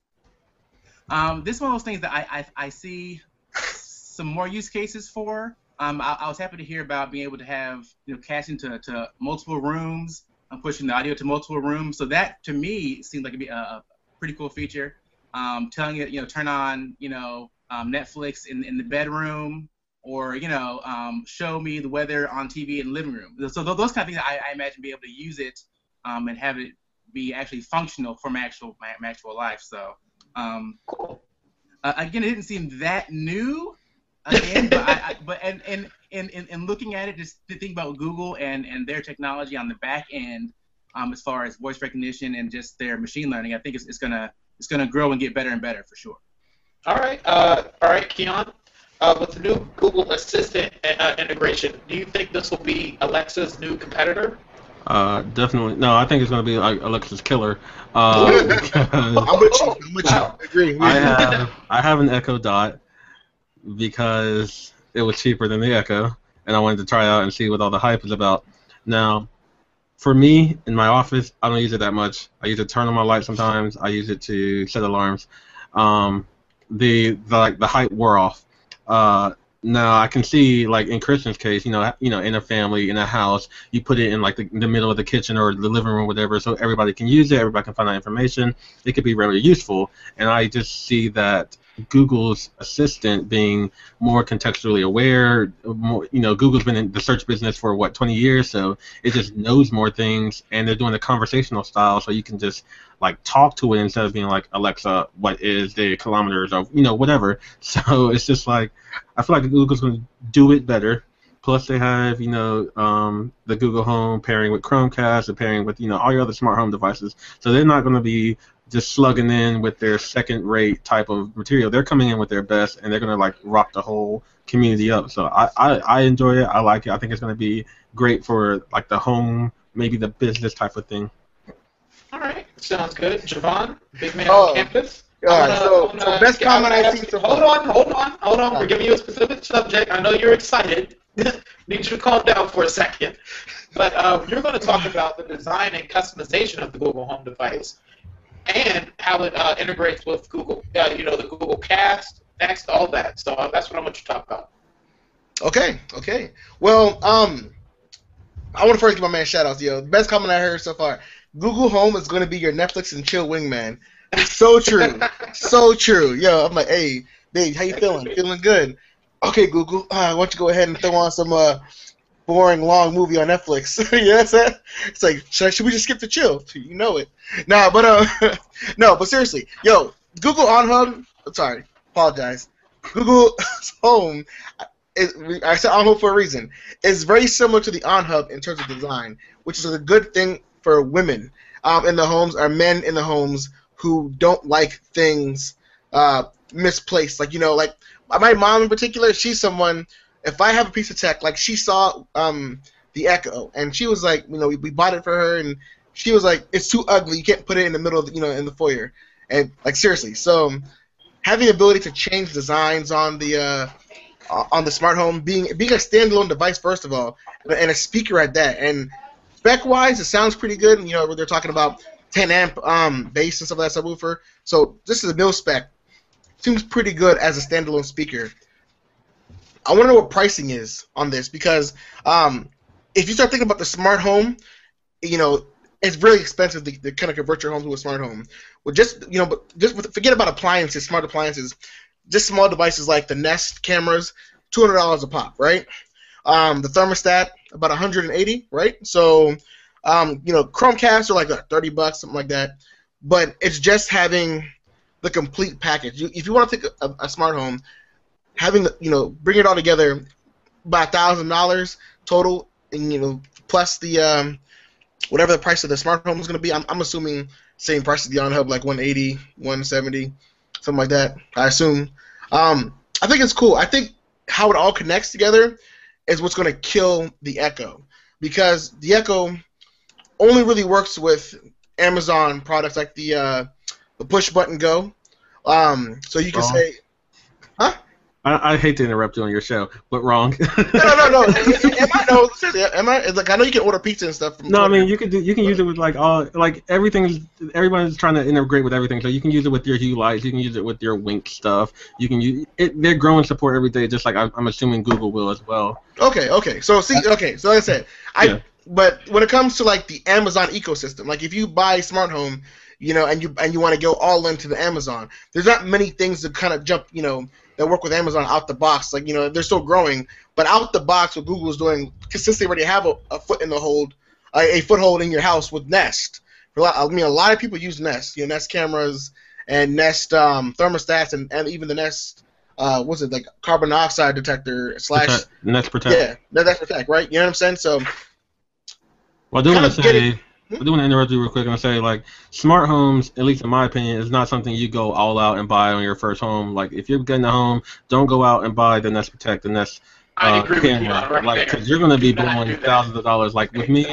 um, this is one of those things that I, I, I see some more use cases for. Um, I, I was happy to hear about being able to have you know caching to, to multiple rooms. I'm pushing the audio to multiple rooms. So that to me seems like it'd be a, a pretty cool feature. Um, telling it you know turn on you know um, Netflix in in the bedroom or you know um, show me the weather on TV in the living room. So th- those kind of things I, I imagine be able to use it um, and have it be actually functional for my actual my, my actual life. So um, cool. uh, again, it didn't seem that new. Again, but I, I, but and and in, in, in looking at it, just to think about Google and and their technology on the back end, um, as far as voice recognition and just their machine learning, I think it's, it's gonna it's gonna grow and get better and better for sure. All right. Uh, all right, Keon. Uh, with the new Google Assistant uh, integration, do you think this will be Alexa's new competitor? Uh, definitely. No, I think it's gonna be like Alexa's killer. Uh, I'm with you. I'm with you. I agree. I have I have an Echo Dot because it was cheaper than the Echo, and I wanted to try out and see what all the hype is about. Now, for me in my office, I don't use it that much. I use it to turn on my light sometimes. I use it to set alarms. Um, the, the like the hype wore off. Uh, now I can see like in Christian's case, you know, you know, in a family, in a house, you put it in like the, the middle of the kitchen or the living room, whatever, so everybody can use it, everybody can find that information. It could be really useful, and I just see that Google's assistant being more contextually aware. More, you know, Google's been in the search business for what 20 years, so it just knows more things, and they're doing a conversational style, so you can just like talk to it instead of being like Alexa, what is the kilometers of you know whatever. So it's just like I feel like Google's going to do it better. Plus, they have you know um, the Google Home pairing with Chromecast, and pairing with you know all your other smart home devices. So they're not going to be just slugging in with their second-rate type of material. They're coming in with their best, and they're going to like rock the whole community up. So I, I, I enjoy it. I like it. I think it's going to be great for like the home, maybe the business type of thing. All right, sounds good. Javon, big man Oh. on campus. All I so, so best comment I've seen so Hold on, hold on, hold on. We're giving you a specific subject. I know you're excited. Need you to calm down for a second. But uh, you're going to talk about the design and customization of the Google Home device and how it uh, integrates with Google, uh, you know, the Google Cast, Nest, all that. So uh, that's what I want you to talk about. Okay, okay. Well, um, I want to first give my man shout outs, yo. The best comment I heard so far. Google Home is going to be your Netflix and chill wingman. So true, so true. Yo, I'm like, hey, babe, how you feeling? Feeling good? Okay, Google. Uh, why don't you go ahead and throw on some uh, boring long movie on Netflix? you know what I'm? It's like, should, should we just skip the chill? You know it. Nah, but uh, no, but seriously, yo, Google OnHub. Sorry, apologize. Google Home it, I said OnHub for a reason. It's very similar to the OnHub in terms of design, which is a good thing for women um, in the homes or men in the homes who don't like things uh, misplaced. Like you know, like my mom in particular, she's someone. If I have a piece of tech, like she saw um, the Echo, and she was like, you know, we, we bought it for her, and she was like, it's too ugly. You can't put it in the middle of the, you know in the foyer. and like seriously. So having the ability to change designs on the uh, on the smart home, being being a standalone device first of all, and a speaker at that, and spec wise, it sounds pretty good. You know, they're talking about 10 amp um, bass and stuff like that subwoofer. So this is a mil spec. Seems pretty good as a standalone speaker. I want to know what pricing is on this because um, if you start thinking about the smart home, you know, it's really expensive to, to kind of convert your home to a smart home. Well, just you know, but just forget about appliances, smart appliances. Just small devices like the Nest cameras, two hundred dollars a pop, right? Um, the thermostat about 180, right? So, um, you know, Chromecast are like what, 30 bucks, something like that. But it's just having the complete package. You, if you want to take a, a smart home, having the, you know, bring it all together, by thousand dollars total, and you know, plus the um, whatever the price of the smart home is going to be. I'm, I'm assuming same price as the OnHub, like 180, 170, something like that. I assume. Um, I think it's cool. I think how it all connects together is what's going to kill the Echo because the Echo only really works with Amazon products like the uh, the push button Go. Um, so you can Wrong. say, huh? I, I hate to interrupt you on your show, but wrong. No, no, no. am I, no, am I? Like I know you can order pizza and stuff. From No, I mean you can do you can use it with like all like everything's everybody's trying to integrate with everything. So you can use it with your Hue lights, you can use it with your Wink stuff. You can use it. They're growing support every day, just like I'm, I'm assuming Google will as well. Okay, okay. So see, okay. So like I said, I. Yeah. But when it comes to like the Amazon ecosystem, like if you buy a smart home, you know, and you and you want to go all into the Amazon, there's not many things to kind of jump, you know, that work with Amazon out the box. Like you know, they're still growing, but out the box, what Google's doing consistently already have a, a foot in the hold, a, a foothold in your house with Nest. For a lot, I mean, a lot of people use Nest, you know, Nest cameras and Nest um, thermostats, and, and even the Nest, uh, what's it like, carbon dioxide detector slash. Protect, Nest Protect. Yeah, that's protect, right? You know what I'm saying? So Well, I do want to say, I do want to interrupt you real quick and say, like, smart homes, at least in my opinion, is not something you go all out and buy on your first home. Like, if you're getting a home, don't go out and buy the Nest Protect, the Nest uh, camera, right like, because you're gonna be Do blowing thousands of dollars. Like with me,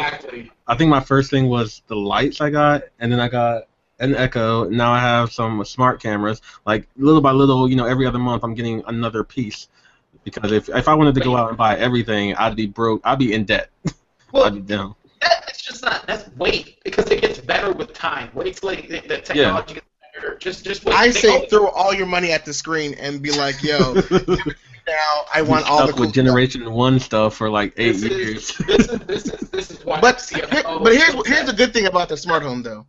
I think my first thing was the lights I got, and then I got an Echo. Now I have some smart cameras. Like little by little, you know, every other month I'm getting another piece. Because if if I wanted to go out and buy everything, I'd be broke. I'd be in debt. I'd be down. That, it's just not. That's wait because it gets better with time. Wait till like, the, the technology gets better. Just just wait. I They say always- throw all your money at the screen and be like, yo, now I want all the stuck cool with Generation One stuff for like eight this years. is, this is this is this is why. But here- but here's says here's the good thing about the smart home though.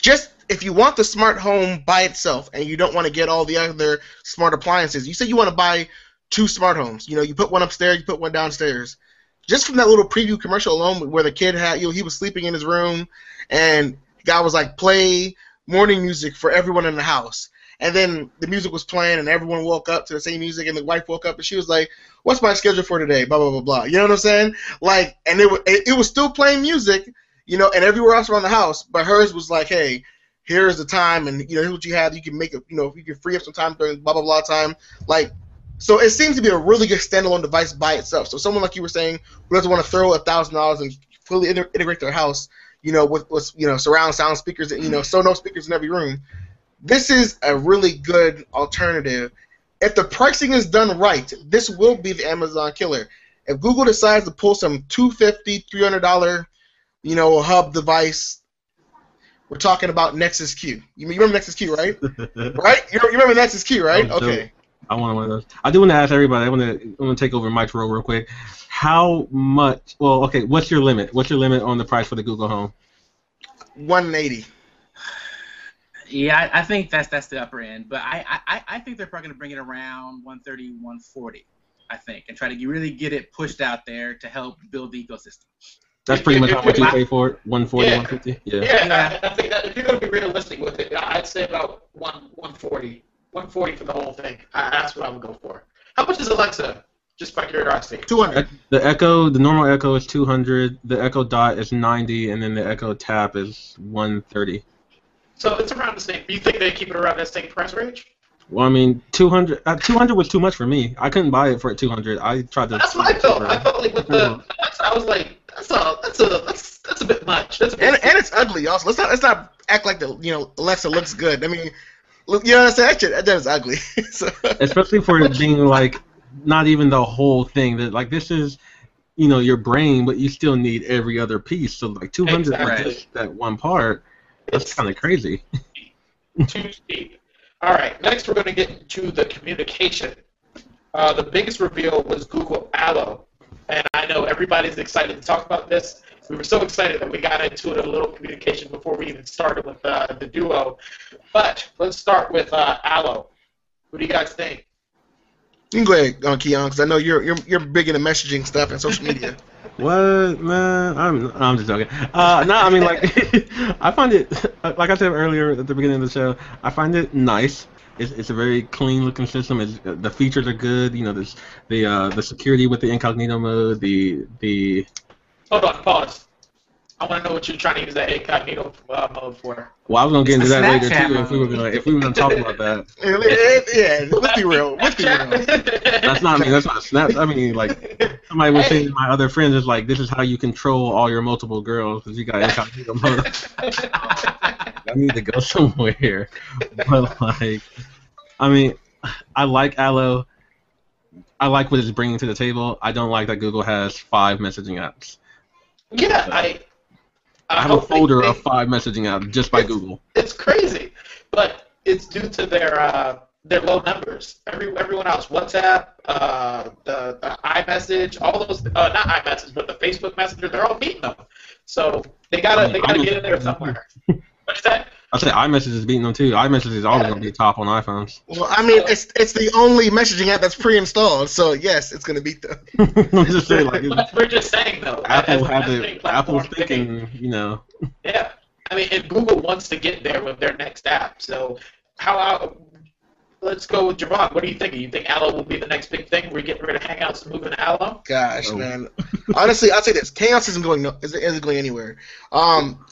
Just if you want the smart home by itself and you don't want to get all the other smart appliances, you say you want to buy two smart homes. You know, you put one upstairs, you put one downstairs. Just from that little preview commercial alone, where the kid had, you know, he was sleeping in his room, and the guy was like, play morning music for everyone in the house. And then the music was playing, and everyone woke up to the same music, and the wife woke up, and she was like, "What's my schedule for today?" Blah blah blah blah. You know what I'm saying? Like, and it wa- it, it was still playing music, you know, and everywhere else around the house, but hers was like, "Hey, here's the time, and you know, here's what you have. You can make it, you know, you can free up some time during blah blah blah time." Like, so it seems to be a really good standalone device by itself. So someone like you were saying who doesn't want to throw a thousand dollars and fully integrate their house, you know, with, with you know surround sound speakers, and you know, so no speakers in every room. This is a really good alternative. If the pricing is done right, this will be the Amazon killer. If Google decides to pull some 250 $300, you know, hub device, we're talking about Nexus Q. You remember Nexus Q, right? Right? You remember Nexus Q, right? Okay. I want one of those. I do want to ask everybody. I want to. I want to take over Mike's role real quick. How much? Well, okay. What's your limit? What's your limit on the price for the Google Home? 180. Yeah, I, I think that's that's the upper end, but I I, I think they're probably going to bring it around 130, 140. I think, and try to really get it pushed out there to help build the ecosystem. That's pretty much how much you pay for it. 140, Yeah. 150. Yeah. Yeah, I, I think that if you're gonna be realistic with it, I'd say about one 140, 140 for the whole thing. I, that's what I would go for. How much is Alexa? Just by curiosity. 200. The Echo, the normal Echo is 200. The Echo Dot is 90, and then the Echo Tap is 130. So it's around the same. Do you think they keep it around that same price range? Well, I mean, 200. Uh, 200 was too much for me. I couldn't buy it for 200. I tried to. That's what I felt. I felt like with the I was like, that's a that's a that's, that's a bit much. That's a bit And, and it's ugly. Also, let's not let's not act like the you know Alexa looks good. I mean, look, you know what I'm saying? That, shit, that is ugly. so, especially for it being like not even the whole thing. That like this is, you know, your brain, but you still need every other piece. So like 200 for Exactly. just that one part. That's kind of crazy. too steep. All right, next we're going to get into the communication. Uh, the biggest reveal was Google Allo, and I know everybody's excited to talk about this. We were so excited that we got into it a little communication before we even started with uh, the duo. But let's start with uh, Allo. What do you guys think? you can go ahead, uh, Keon, because I know you're you're you're big into messaging stuff and social media. What man? I'm I'm just joking. Uh, no, I mean like I find it like I said earlier at the beginning of the show. I find it nice. It's, it's a very clean looking system. It's, the features are good. You know, there's the uh, the security with the incognito mode. The the Hold on, pause. I want to know what you're trying to use that incognito uh, mode for. well, I was gonna get into It's the that later Snapchat too if we were gonna if we were gonna talk about that. yeah, let's be real. Let's be real. That's not I mean that's not a snap. I mean like somebody was saying to my other friends is like this is how you control all your multiple girls because you got incognito mode. I need to go somewhere. But like, I mean, I like Allo. I like what it's bringing to the table. I don't like that Google has five messaging apps. Yeah, I. I have a folder they- of five messaging apps just by Google. it's crazy, but it's due to their uh, their low numbers. Every everyone else, WhatsApp, uh, the, the iMessage, all those, uh, not iMessage, but the Facebook Messenger, they're all beating them. So they gotta I mean, they gotta iMessage get in there somewhere. What's that? I say iMessage is beating them too. iMessage is always gonna be top on iPhones. Well, I mean, it's it's the only messaging app that's pre-installed, so yes, it's gonna beat them. I'm just saying, like, we're just saying though. Apple a had messaging Apple's they- thinking, you know, Yeah, I mean, and Google wants to get there with their next app. So how? Uh, let's go with Javon. What do you think? You think Allo will be the next big thing? We're getting rid of Hangouts and moving to Allo. Gosh, Oh. man. Honestly, I'll say this: chaos isn't going no, isn't, isn't going anywhere. Um,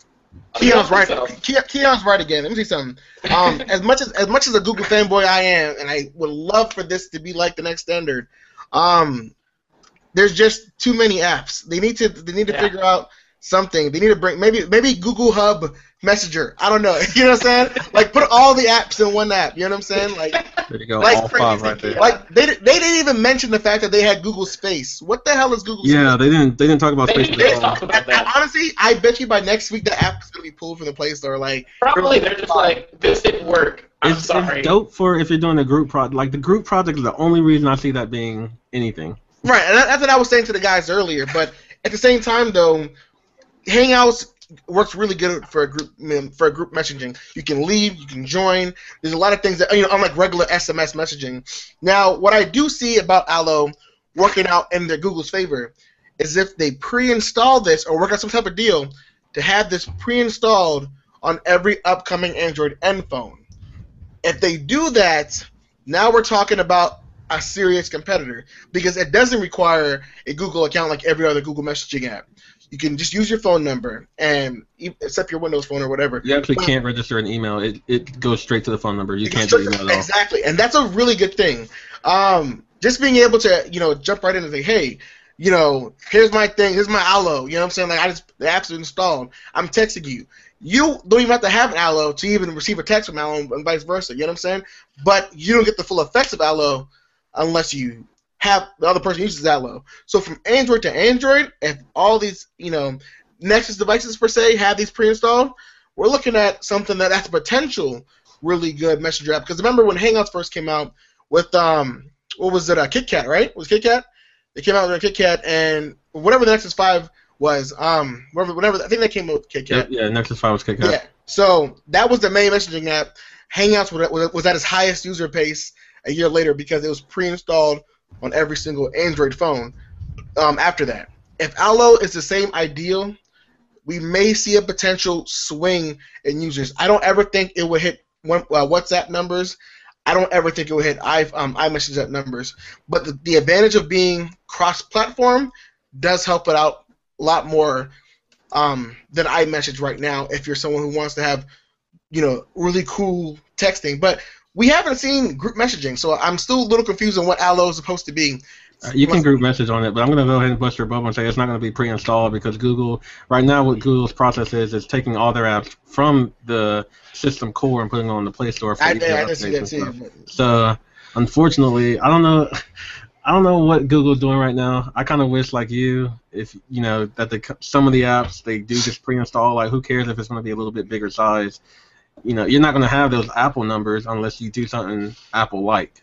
Keon's right. Keon's right again. Let me see something. Um, as much as as much as a Google fanboy I am, and I would love for this to be like the next standard, um, there's just too many apps. They need to they need to Yeah. figure out something. They need to bring maybe maybe Google Hub Messenger. I don't know. You know what I'm saying? Like put all the apps in one app. You know what I'm saying? Like there you go, Like all five right there. like they they didn't even mention the fact that they had Google Space. What the hell is Google Space? Yeah, they didn't. They didn't talk about They, space they at all. talk about that. Honestly, I bet you by next week the app is gonna be pulled from the Play Store. Like, Probably they're just like, this didn't work. I'm It's, sorry. it's dope for if you're doing a group project. Like the group project is the only reason I see that being anything. right, and that's what I was saying to the guys earlier. But at the same time, though, Hangouts works really good for a group for a group messaging. You can leave, you can join. There's a lot of things that you know, unlike regular SMS messaging. Now, what I do see about Allo working out in their Google's favor is if they pre-install this or work out some type of deal to have this pre-installed on every upcoming Android N phone. If they do that, now we're talking about a serious competitor because it doesn't require a Google account like every other Google messaging app. You can just use your phone number and except your Windows phone or whatever. You actually can't register an email. It it goes straight to the phone number. You can't do email at all. Exactly, and that's a really good thing. Um, just being able to, you know, jump right in and say, hey, you know, here's my thing, here's my Allo. You know what I'm saying? Like I just the app's installed. I'm texting you. You don't even have to have an Allo to even receive a text from Allo and vice versa. You know what I'm saying? But you don't get the full effects of Allo unless you have the other person uses that low. So from Android to Android, if all these, you know, Nexus devices per se have these pre-installed, we're looking at something that has potential really good messenger app. Because remember when Hangouts first came out with um what was it? Uh, KitKat, right? It was KitKat? They came out with a KitKat and whatever the Nexus Five was, um, whatever, whatever I think they came out with KitKat. Yep, yeah, Nexus 5 was out. Yeah. So that was the main messaging app. Hangouts was at its highest user pace a year later because it was pre-installed on every single Android phone. Um, after that, if Allo is the same ideal, we may see a potential swing in users. I don't ever think it would hit one, uh, WhatsApp numbers. I don't ever think it would hit i um, iMessage numbers. But the, the advantage of being cross-platform does help it out a lot more um, than iMessage right now if you're someone who wants to have, you know, really cool texting. But we haven't seen group messaging, so I'm still a little confused on what Allo is supposed to be. Uh, You can group message on it, but I'm going to go ahead and bust your bubble and say it's not going to be pre-installed because Google, right now, what Google's process is is taking all their apps from the system core and putting them on the Play Store for I, I, I see that too. So, unfortunately, I don't know. I don't know what Google's doing right now. I kind of wish, like you, if you know that the some of the apps they do just pre-install. Like, who cares if it's going to be a little bit bigger size? You know, you're not going to have those Apple numbers unless you do something Apple-like.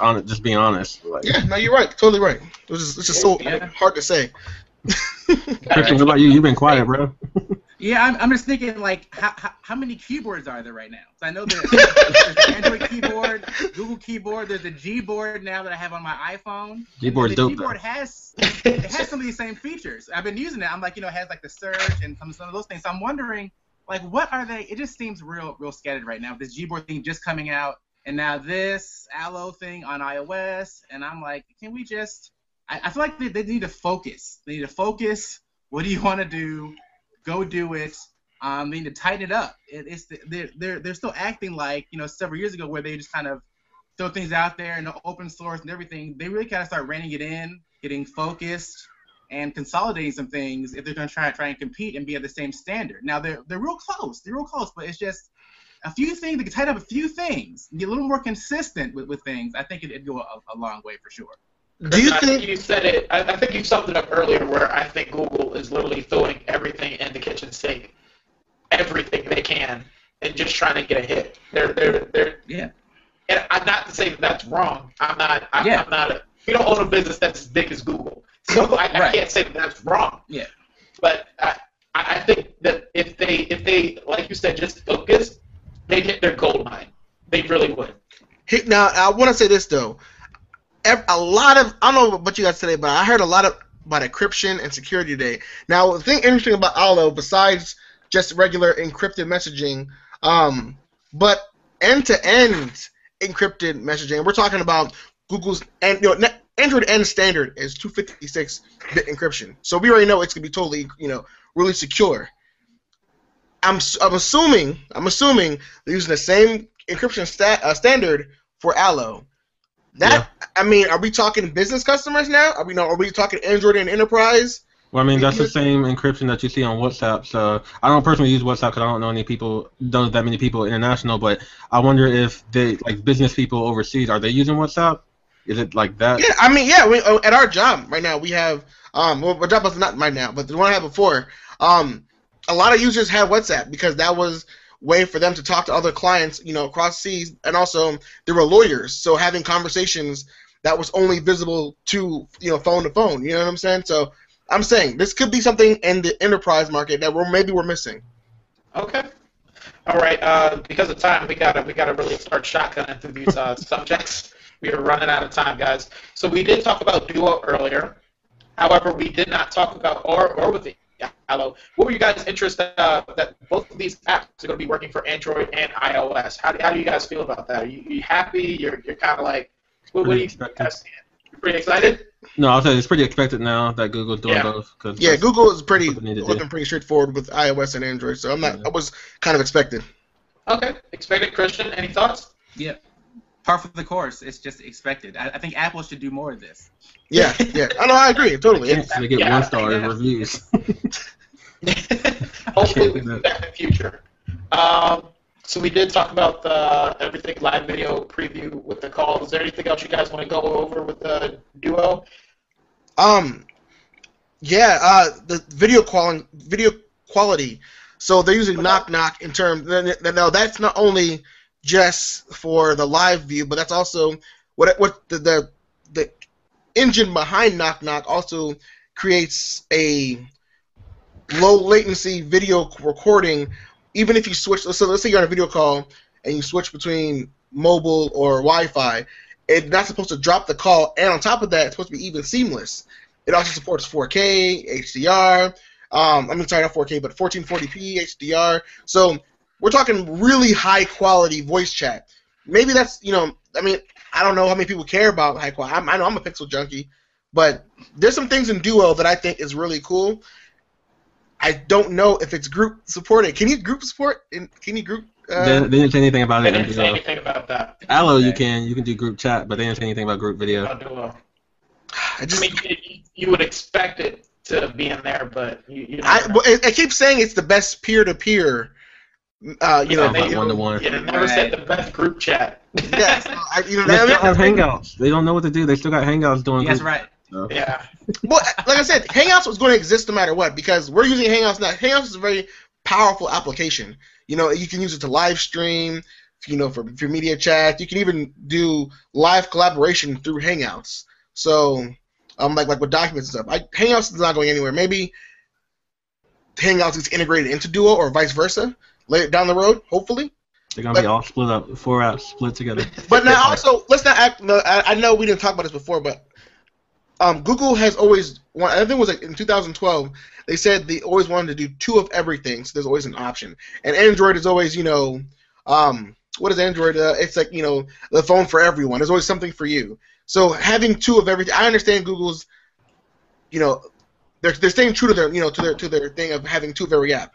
On just being honest. Like, Yeah, no, you're right. Totally right. It was just, it's just so Yeah. hard to say. Christian, what about you? You've been quiet, bro. Yeah, I'm, I'm just thinking like how, how, how many keyboards are there right now? So I know there's, there's the Android keyboard, Google keyboard. There's a Gboard now that I have on my iPhone. Gboard's the dope. Gboard though. has it has some of these same features. I've been using it. I'm like, you know, it has like the search and some some of those things. So I'm wondering, like, what are they? It just seems real real scattered right now. This Gboard thing just coming out, and now this Allo thing on iOS, and I'm like, can we just? I, I feel like they, they need to focus. They need to focus. What do you want to do? Go do it. Um, they need to tighten it up. It, it's the, they're, they're they're still acting like you know several years ago where they just kind of throw things out there and open source and everything. They really kind of start reining it in, getting focused, and consolidating some things if they're going to try try and compete and be at the same standard. Now they're they're real close. They're real close, but it's just a few things. They can tighten up a few things, get a little more consistent with, with things. I think it, it'd go a, a long way for sure. Do you I think? you said it? I, I think you summed it up earlier, where I think Google is literally throwing everything in the kitchen sink, everything they can, and just trying to get a hit. They're they're they're. Yeah. And I'm not to say that that's wrong. I'm not. I, Yeah. I'm not. A, we don't own a business that's as big as Google, so I, I can't say that that's wrong. Yeah. But I, I think that if they if they like you said just focus, they'd hit their gold mine. They really would. Now I want to say this though. A lot of I don't know what you guys today, but I heard a lot of about encryption and security today. Now the thing interesting about Allo, besides just regular encrypted messaging, um, but end-to-end encrypted messaging, we're talking about Google's and you know Android N standard is 256-bit encryption. So we already know it's gonna be totally you know really secure. I'm I'm assuming I'm assuming they're using the same encryption sta- uh, standard for Allo. That I mean, are we talking business customers now? Are we no? Are we talking Android and enterprise? Well, I mean, that's the same encryption that you see on WhatsApp. So I don't personally use WhatsApp because I don't know any people, don't know that many people international. But I wonder if they, like business people overseas, are they using WhatsApp? Is it like that? Yeah, I mean, yeah. We, uh, at our job right now, we have um, well, our job was not right now, but the one I had before, um, a lot of users have WhatsApp because that was way for them to talk to other clients, you know, across seas, and also there were lawyers, so having conversations that was only visible to you know phone to phone. You know what I'm saying? So I'm saying this could be something in the enterprise market that we're maybe we're missing. Okay. All right. Uh, because of time, we gotta we gotta really start shotgunning through these uh, subjects. We are running out of time, guys. So we did talk about Duo earlier. However, we did not talk about or or with the Hello. What were you guys interested uh, that both of these apps are going to be working for Android and iOS? How do, how do you guys feel about that? Are you, you happy? You're you're kind of like what, what do you Pretty guys seeing? You pretty excited? No, I'll say it's pretty expected now that Google's doing Yeah. both. Cause Yeah, Google is pretty what they need to do. looking pretty straightforward with iOS and Android, so I'm not. Yeah. I was kind of expected. Okay. Expected. Christian, any thoughts? Yeah. Par for the course. It's just expected. I, I think Apple should do more of this. Yeah, yeah. I know. I agree totally. Chance to get Yeah, one star yeah. reviews. Hopefully, we do do that. that in the future. Um, so we did talk about the everything live video preview with the call. Is there anything else you guys want to go over with the duo? Um, yeah. Uh, the video quality, video quality. So they're using knock knock in terms. No, that's not only just for the live view, but that's also what what the the, the engine behind knock knock also creates a low latency video recording. Even if you switch, so let's say you're on a video call and you switch between mobile or Wi-Fi, it's not supposed to drop the call, and on top of that, it's supposed to be even seamless. It also supports 4K, HDR. Um, I'm sorry, not 4K, but 1440p HDR. So we're talking really high quality voice chat. Maybe that's you know, I mean, I don't know how many people care about high quality. I'm, I know I'm a pixel junkie, but there's some things in Duo that I think is really cool. I don't know if it's group supported. Can you group support? In, can you group? Uh, they, they didn't say anything about I it in didn't say anything about that. Allo, you can you can do group chat, but they didn't say anything about group video. About duo. I I just mean, you, you would expect it to be in there, but you, you know. I I keep saying it's the best peer to peer. Uh, you know, Sounds like you know, one-to-one. Yeah, never said the best group chat. Yeah, so I, you know, They that, still have Hangouts. They don't know what to do. They still got Hangouts doing. That's group- right. so. yeah. Well, like I said, Hangouts was going to exist no matter what because we're using Hangouts now. Hangouts is a very powerful application. You know, you can use it to live stream, you know, for, for media chat. You can even do live collaboration through Hangouts. So, um, like like with documents and stuff. I, Hangouts is not going anywhere. Maybe Hangouts is integrated into Duo or vice versa later down the road, hopefully. They're gonna be all split up, four apps split together. But now also, let's not act. No, I, I know we didn't talk about this before, but um, Google has always. one- I think it was like in 2012. They said they always wanted to do two of everything, so there's always an option. And Android is always, you know, um, what is Android? Uh, it's like you know, the phone for everyone. There's always something for you. So having two of everything, I understand Google's, you know, they're they're staying true to their you know to their to their thing of having two of every app.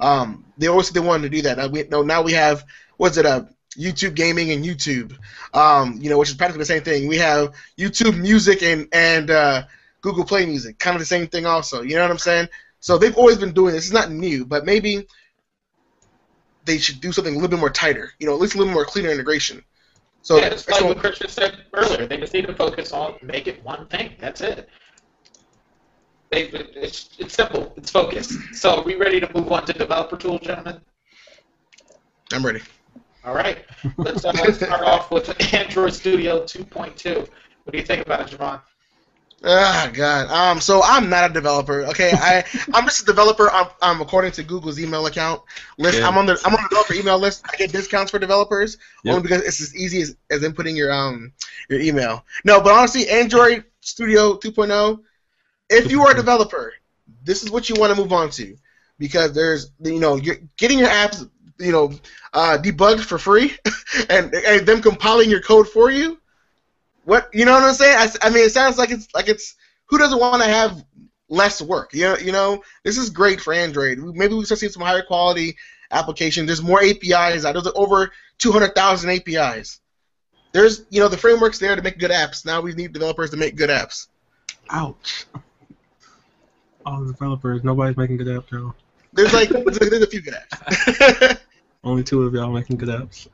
Um, they always they wanted to do that. Now we no now we have what's it uh YouTube Gaming and YouTube, um, you know, which is practically the same thing. We have YouTube Music and and uh, Google Play Music, kind of the same thing also. You know what I'm saying? So they've always been doing this. It's not new, but maybe they should do something a little bit more tighter. You know, at least a little more cleaner integration. So, yeah, it's like what Christian said earlier. They just need to focus on make it one thing. That's it. They, it's, it's simple. It's focused. So, are we ready to move on to developer tools, gentlemen? I'm ready. All right. Let's, uh, start off with Android Studio 2.2. What do you think about it, Javon? Ah, God. Um, so I'm not a developer. Okay, I I'm just a developer. I'm, um, according to Google's email account list. Yeah. I'm on the I'm on the developer email list. I get discounts for developers Yep. only because it's as easy as, as inputting your um your email. No, but honestly, Android Studio 2.0. If you are a developer, this is what you want to move on to because there's you know you're getting your apps you know uh, debugged for free and and them compiling your code for you. What you know what I'm saying? I, I mean, it sounds like it's like it's who doesn't want to have less work? You know, you know, this is great for Android. Maybe we start seeing some higher quality applications. There's more APIs. out. There's over 200,000 APIs. There's you know the framework's there to make good apps. Now we need developers to make good apps. Ouch. All the developers, nobody's making good apps, y'all. There's like there's, there's a few good apps. Only two of y'all making good apps.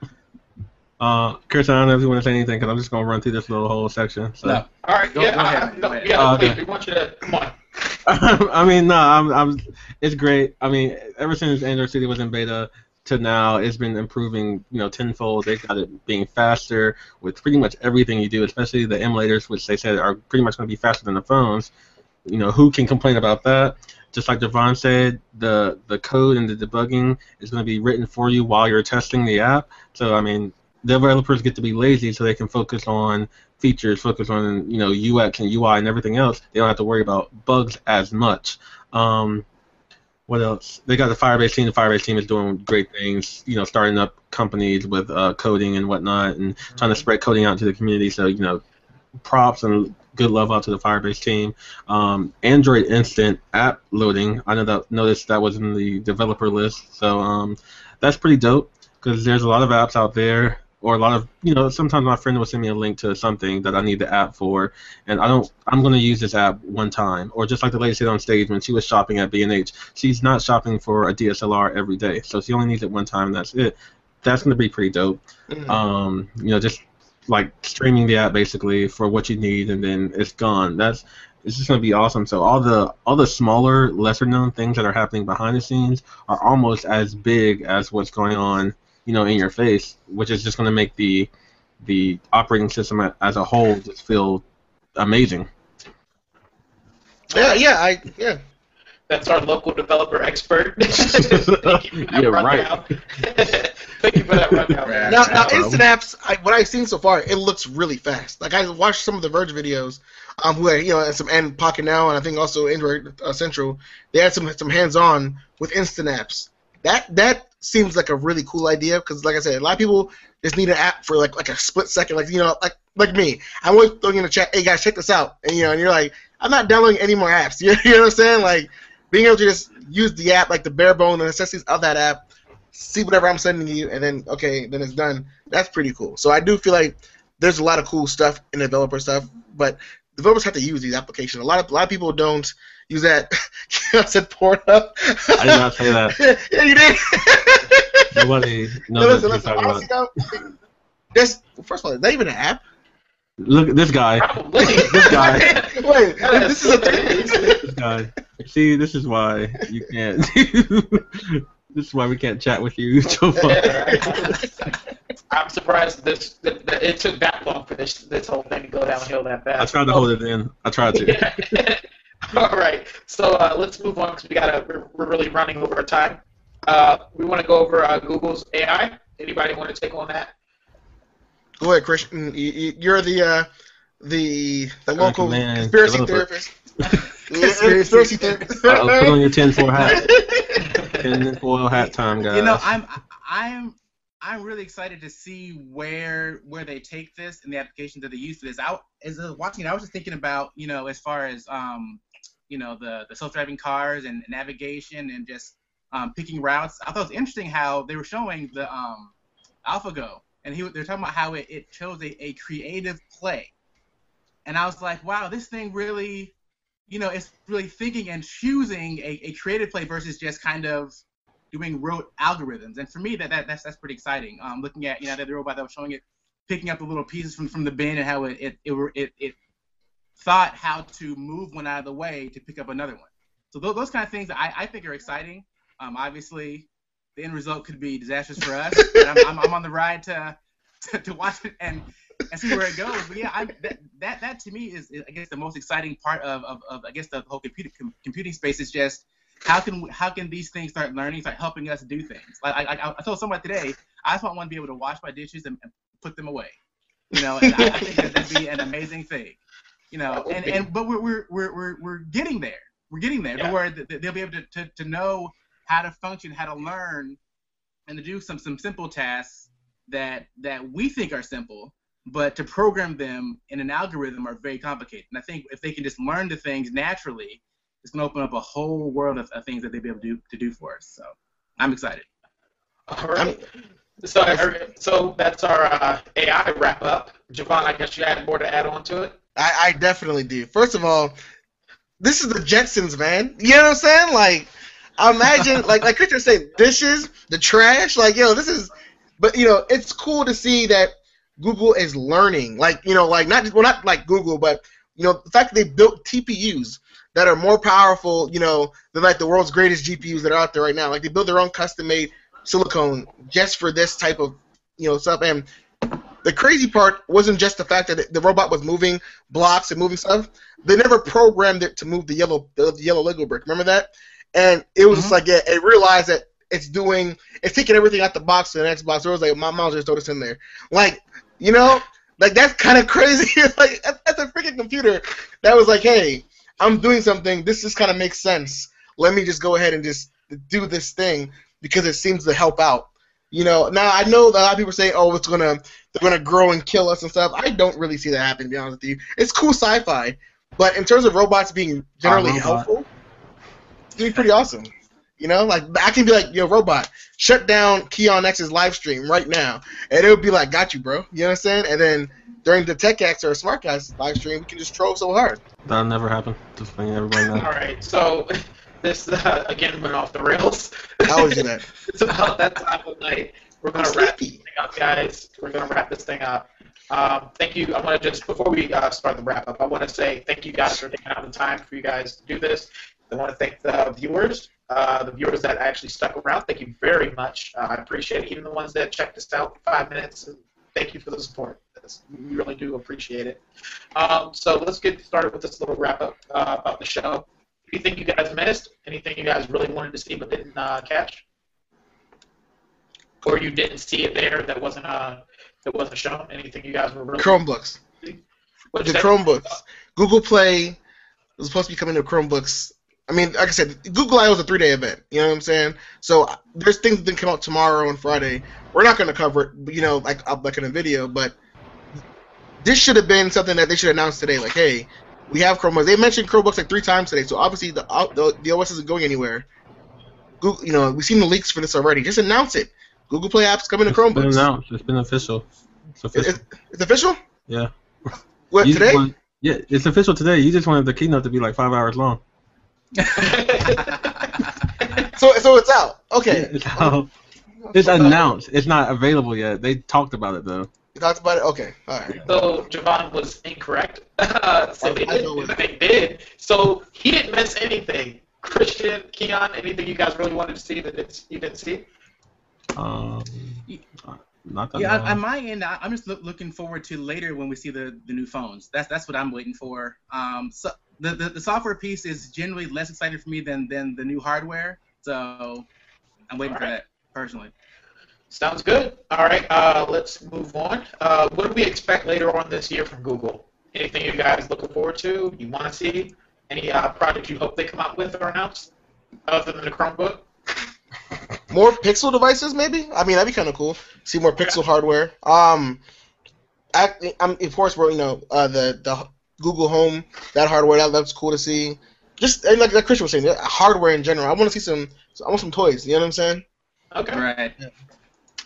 Uh, Christian, I don't know if you want to say anything because I'm just gonna run through this little whole section. So. No. All right. Go- yeah, go ahead, I- go no, ahead. yeah, Oh, please, okay. we want you to come on. I mean, no, I'm, I'm, it's great. I mean, ever since Android Studio was in beta to now, it's been improving, you know, tenfold. They got it being faster with pretty much everything you do, especially the emulators, which they said are pretty much going to be faster than the phones. You know, who can complain about that? Just like Devon said, the the code and the debugging is going to be written for you while you're testing the app. So, I mean, developers get to be lazy so they can focus on features, focus on you know UX and UI and everything else. They don't have to worry about bugs as much. Um, what else? They got the Firebase team. The Firebase team is doing great things. You know, starting up companies with uh, coding and whatnot, and trying to spread coding out to the community. So you know, props and good love out to the Firebase team. Um, Android Instant app loading. I know that noticed that was in the developer list. So um, that's pretty dope because there's a lot of apps out there or a lot of you know sometimes my friend will send me a link to something that I need the app for and I don't I'm going to use this app one time or just like the lady said on stage when she was shopping at B&H she's not shopping for a DSLR every day so she only needs it one time and that's it that's going to be pretty dope Mhm. um you know just like streaming the app basically for what you need and then it's gone. That's it's just to be awesome. So all the all the smaller lesser known things that are happening behind the scenes are almost as big as what's going on you know in your face which is just to make the the operating system as a whole just feel amazing. Yeah, yeah, I yeah. That's our local developer expert. Thank you for that Yeah, right. Thank you for that rundown. Right. Now, now instant apps, I, what I've seen so far, it looks really fast. Like I watched some of the Verge videos, um, who had, you know, and some and Pocketnow, and I think also Android uh, Central. They had some some hands-on with instant apps. That that seems like a really cool idea because, like I said, a lot of people just need an app for like like a split second, like you know, like like me. I'm always throwing in the chat, hey guys, check this out, and you know, and you're like, I'm not downloading any more apps. You, you know what I'm saying? Like being able to just use the app, like the bare bone and necessities of that app, see whatever I'm sending you, and then okay, then it's done. That's pretty cool. So I do feel like there's a lot of cool stuff in developer stuff, but developers have to use these applications. A lot of a lot of people don't use that. I said Pornhub. I did not say that. yeah, you did. Nobody No, knows listen, what you're talking Honestly, about. though, first of all, is that even an app? Look at this guy. This guy. Wait, this is a thing. This guy. See, this is why you can't. this is why we can't chat with you so far. I'm surprised this that, that it took that long for this this whole thing to go downhill that fast. I tried to hold it in. I tried to. All right, so uh, let's move on because we gotta we're, we're really running over our time. Uh, we want to go over uh, Google's AI. Anybody want to take on that? Go ahead, Christian. You- you- You're the uh, the the local conspiracy developer. therapist. Conspiracy therapist. Uh, put on your tinfoil hat. Tinfoil hat time, guys. You know, I'm I'm I'm really excited to see where where they take this and the applications that they use for this. I as I was watching it, I was just thinking about you know as far as um you know the the self-driving cars and navigation and just um, picking routes. I thought it was interesting how they were showing the um AlphaGo and he they're talking about how it, it shows a, a creative play, and I was like, wow, this thing really you know it's really thinking and choosing a, a creative play versus just kind of doing rote algorithms. And for me, that, that that's that's pretty exciting. Um, looking at you know the robot that was showing it picking up the little pieces from, from the bin and how it it, it it it thought how to move one out of the way to pick up another one. So those, those kind of things I, I think are exciting. Um, obviously, the end result could be disastrous for us. and I'm, I'm, I'm on the ride to, to to watch it and and see where it goes. But yeah, I, that, that that to me is, I guess the most exciting part of, of, of I guess the whole computer com, computing space is just how can how can these things start learning, start helping us do things? Like I, I, I told someone today, I just want one to be able to wash my dishes and, and put them away. You know, and I, I think that that'd be an amazing thing. You know, and, and but we're, we're we're we're we're getting there. We're getting there Yeah. to where they'll be able to, to, to know how to function, how to learn, and to do some some simple tasks that that we think are simple, but to program them in an algorithm are very complicated. And I think if they can just learn the things naturally, it's going to open up a whole world of, of things that they'll be able to do, to do for us. So I'm excited. All right. So, so that's our uh, AI wrap up. Javon, I guess you had more to add on to it. I, I definitely do. First of all, this is the Jetsons, man. You know what I'm saying? Like, imagine, like, like Christian said, dishes, the trash. Like, yo, this is. But you know, it's cool to see that Google is learning. Like, you know, like not well, not like Google, but you know, the fact that they built TPUs that are more powerful, you know, than like the world's greatest GPUs that are out there right now. Like, they build their own custom-made silicone just for this type of, you know, stuff. And the crazy part wasn't just the fact that the robot was moving blocks and moving stuff. They never programmed it to move the yellow the, yellow Lego brick. Remember that? And it was just Mhm. like it, it realized that it's doing it's taking everything out the box to the next box. So it was like my mom just throw this in there. Like you know, like that's kind of crazy. Like that's a freaking computer that was like, hey, I'm doing something. This just kind of makes sense. Let me just go ahead and just do this thing because it seems to help out. You know, now I know that a lot of people say, "Oh, it's gonna they're gonna grow and kill us and stuff." I don't really see that happen. To be honest with you, it's cool sci-fi, but in terms of robots being generally robot. helpful, it's gonna be pretty awesome. You know, like I can be like, "Yo, robot, shut down Keon X's live stream right now," and it would be like, "Got you, bro." You know what I'm saying? And then during the Tech X or Smart Guys live stream, we can just troll so hard. That'll never happen. Just letting everybody know. All right. So this uh, again went off the rails. I always do that. it's about that time of night. We're I'm gonna wrap this thing up, guys. We're gonna wrap this thing up. Um, thank you. I want to just before we uh, start the wrap up, I want to say thank you guys for taking out the time for you guys to do this. I want to thank the viewers, uh, the viewers that actually stuck around. Thank you very much. Uh, I appreciate it. Even the ones that checked us out for five minutes. Thank you for the support. We really do appreciate it. Um, so let's get started with this little wrap up uh, about the show. Anything you guys missed? Anything you guys really wanted to see but didn't uh, catch? Or you didn't see it there that wasn't uh that wasn't shown? Anything you guys were really Chromebooks. The? Chromebooks. Google Play was supposed to be coming to Chromebooks. I mean, like I said, Google I/O was a three-day event. You know what I'm saying? So uh, there's things that been come out tomorrow and Friday. We're not going to cover it, you know, like like in a video. But this should have been something that they should announce today. Like, hey, we have Chromebooks. They mentioned Chromebooks like three times today. So obviously the uh, the, the OS isn't going anywhere. Google, you know, we've seen the leaks for this already. Just announce it. Google Play apps coming to It's been Chromebooks. announced. It's been official. It's official. it- it's official. Yeah. What You- today? well, Yeah, it's official today. You just wanted the keynote to be like five hours long. So so it's out. Okay. It's, out. It's announced. It's not available yet. They talked about it though. You talked about it. Okay. All right. So Javon was incorrect. Uh, so they I did. it. They did. So he didn't miss anything. Christian, Keon, anything you guys really wanted to see that it's, you didn't see? Um, not that. Yeah, long. on, on my end, I- I'm just look, looking forward to later when we see the, the new phones. That's that's what I'm waiting for. Um, so the, the the software piece is generally less exciting for me than than the new hardware. So I'm waiting for that personally. Sounds good. All right, uh, let's move on. Uh, what do we expect later on this year from Google? Anything you guys looking forward to? You want to see? Any uh, projects you hope they come out with or announce? Other than the Chromebook? More Pixel devices, maybe. I mean, that'd be kind of cool. See more Pixel hardware. Um, I, I'm of course we're you know uh, the the Google Home that hardware that that's cool to see. Just and like like Christian was saying, the hardware in general. I want to see some. I want some toys. You know what I'm saying? Okay. Right.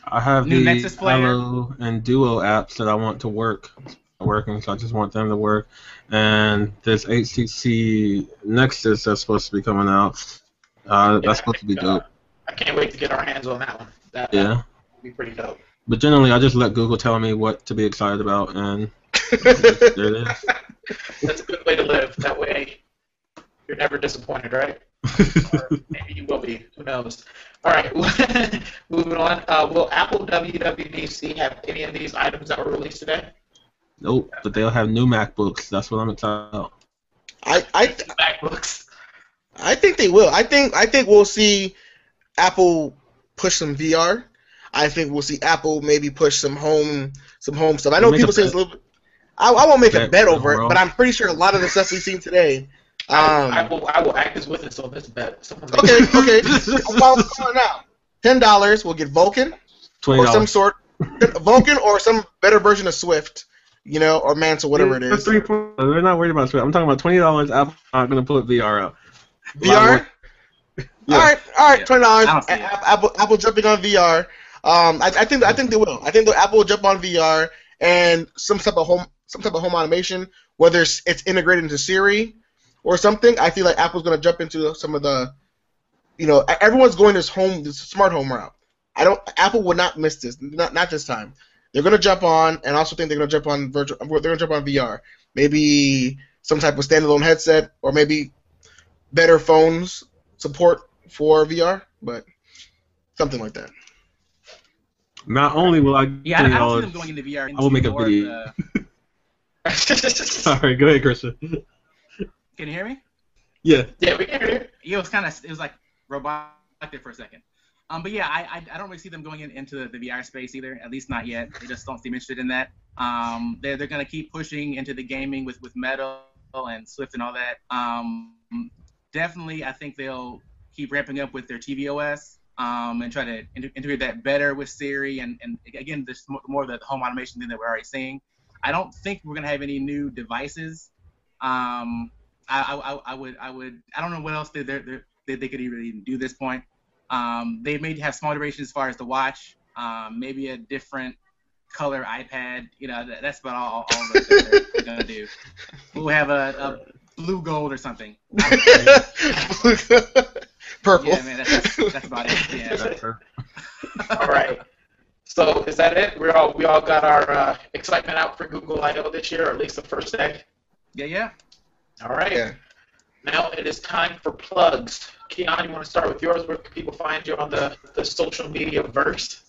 I have New the Nexus player. Allo and Duo apps that I want to work working, so I just want them to work. And this HTC Nexus that's supposed to be coming out. Uh, Yeah, that's supposed to be uh, dope. I can't wait to get our hands on that one. That Yeah. would be pretty dope. But generally, I just let Google tell me what to be excited about, and there it is. That's a good way to live. That way, you're never disappointed, right? or maybe you will be. Who knows? All right, moving on. Uh, will Apple WWDC have any of these items that were released today? nope, but they'll have new MacBooks. That's what I'm excited about. I I MacBooks. I think they will. I think I think we'll see Apple push some VR. I think we'll see Apple maybe push some home some home stuff. I know Make people a say it's a bet. little. I, I won't make a Bet bet for the over it, but I'm pretty sure a lot of the stuff we've seen today. Um, I, I will. I will act as witness on this bet. Someone make- okay, okay. well, come on now. Ten dollars. We'll get Vulkan Twenty or some sort Vulkan or some better version of Swift, you know, or Mantle, whatever it is. Three point- They're not worried about Swift. I'm talking about twenty dollars. Apple's not gonna put VR out. VR. Yeah. All right, all right, twenty dollars. I don't see it. Apple, Apple jumping on VR. Um, I, I think I think they will. I think the Apple will jump on VR and some type of home some type of home automation, whether it's, it's integrated into Siri or something. I feel like Apple's gonna jump into some of the, you know, everyone's going this home this smart home route. I don't. Apple would not miss this. Not not this time. They're gonna jump on, and I also think they're gonna jump on virtual. They're gonna jump on VR. Maybe some type of standalone headset, or maybe better phones support for VR, but something like that. Not only will I Yeah, I, I twenty don't see them going into VR. I will make a into video. the- Sorry, go ahead, Christian. Can you hear me? Yeah. yeah, we can hear you. It was kind of it was like robotic for a second. Um, but yeah, I, I, I don't really see them going in, into the, the VR space either. At least not yet. They just don't seem interested in that. Um, they're they're gonna keep pushing into the gaming with with Metal and Swift and all that. Um, definitely, I think they'll keep ramping up with their tvOS um, and try to inter- integrate that better with Siri and and again, this more, more of the home automation thing that we're already seeing. I don't think we're gonna have any new devices. Um, I, I, I would I would I don't know what else they they they they could even do this point. Um, they may have small iterations as far as the watch, um, maybe a different color iPad. You know, that, that's about all, all that they're, they're gonna do. We'll have a, a blue gold or something. Purple. Yeah, man, that's, that's, that's about it. Yeah. That's her. All right. So is that it? We all we all got our uh, excitement out for Google I/O this year, or at least the first day. Yeah, yeah. All right. Yeah. Now it is time for plugs. Keon, you want to start with yours? Where can people find you on the, the social media verse?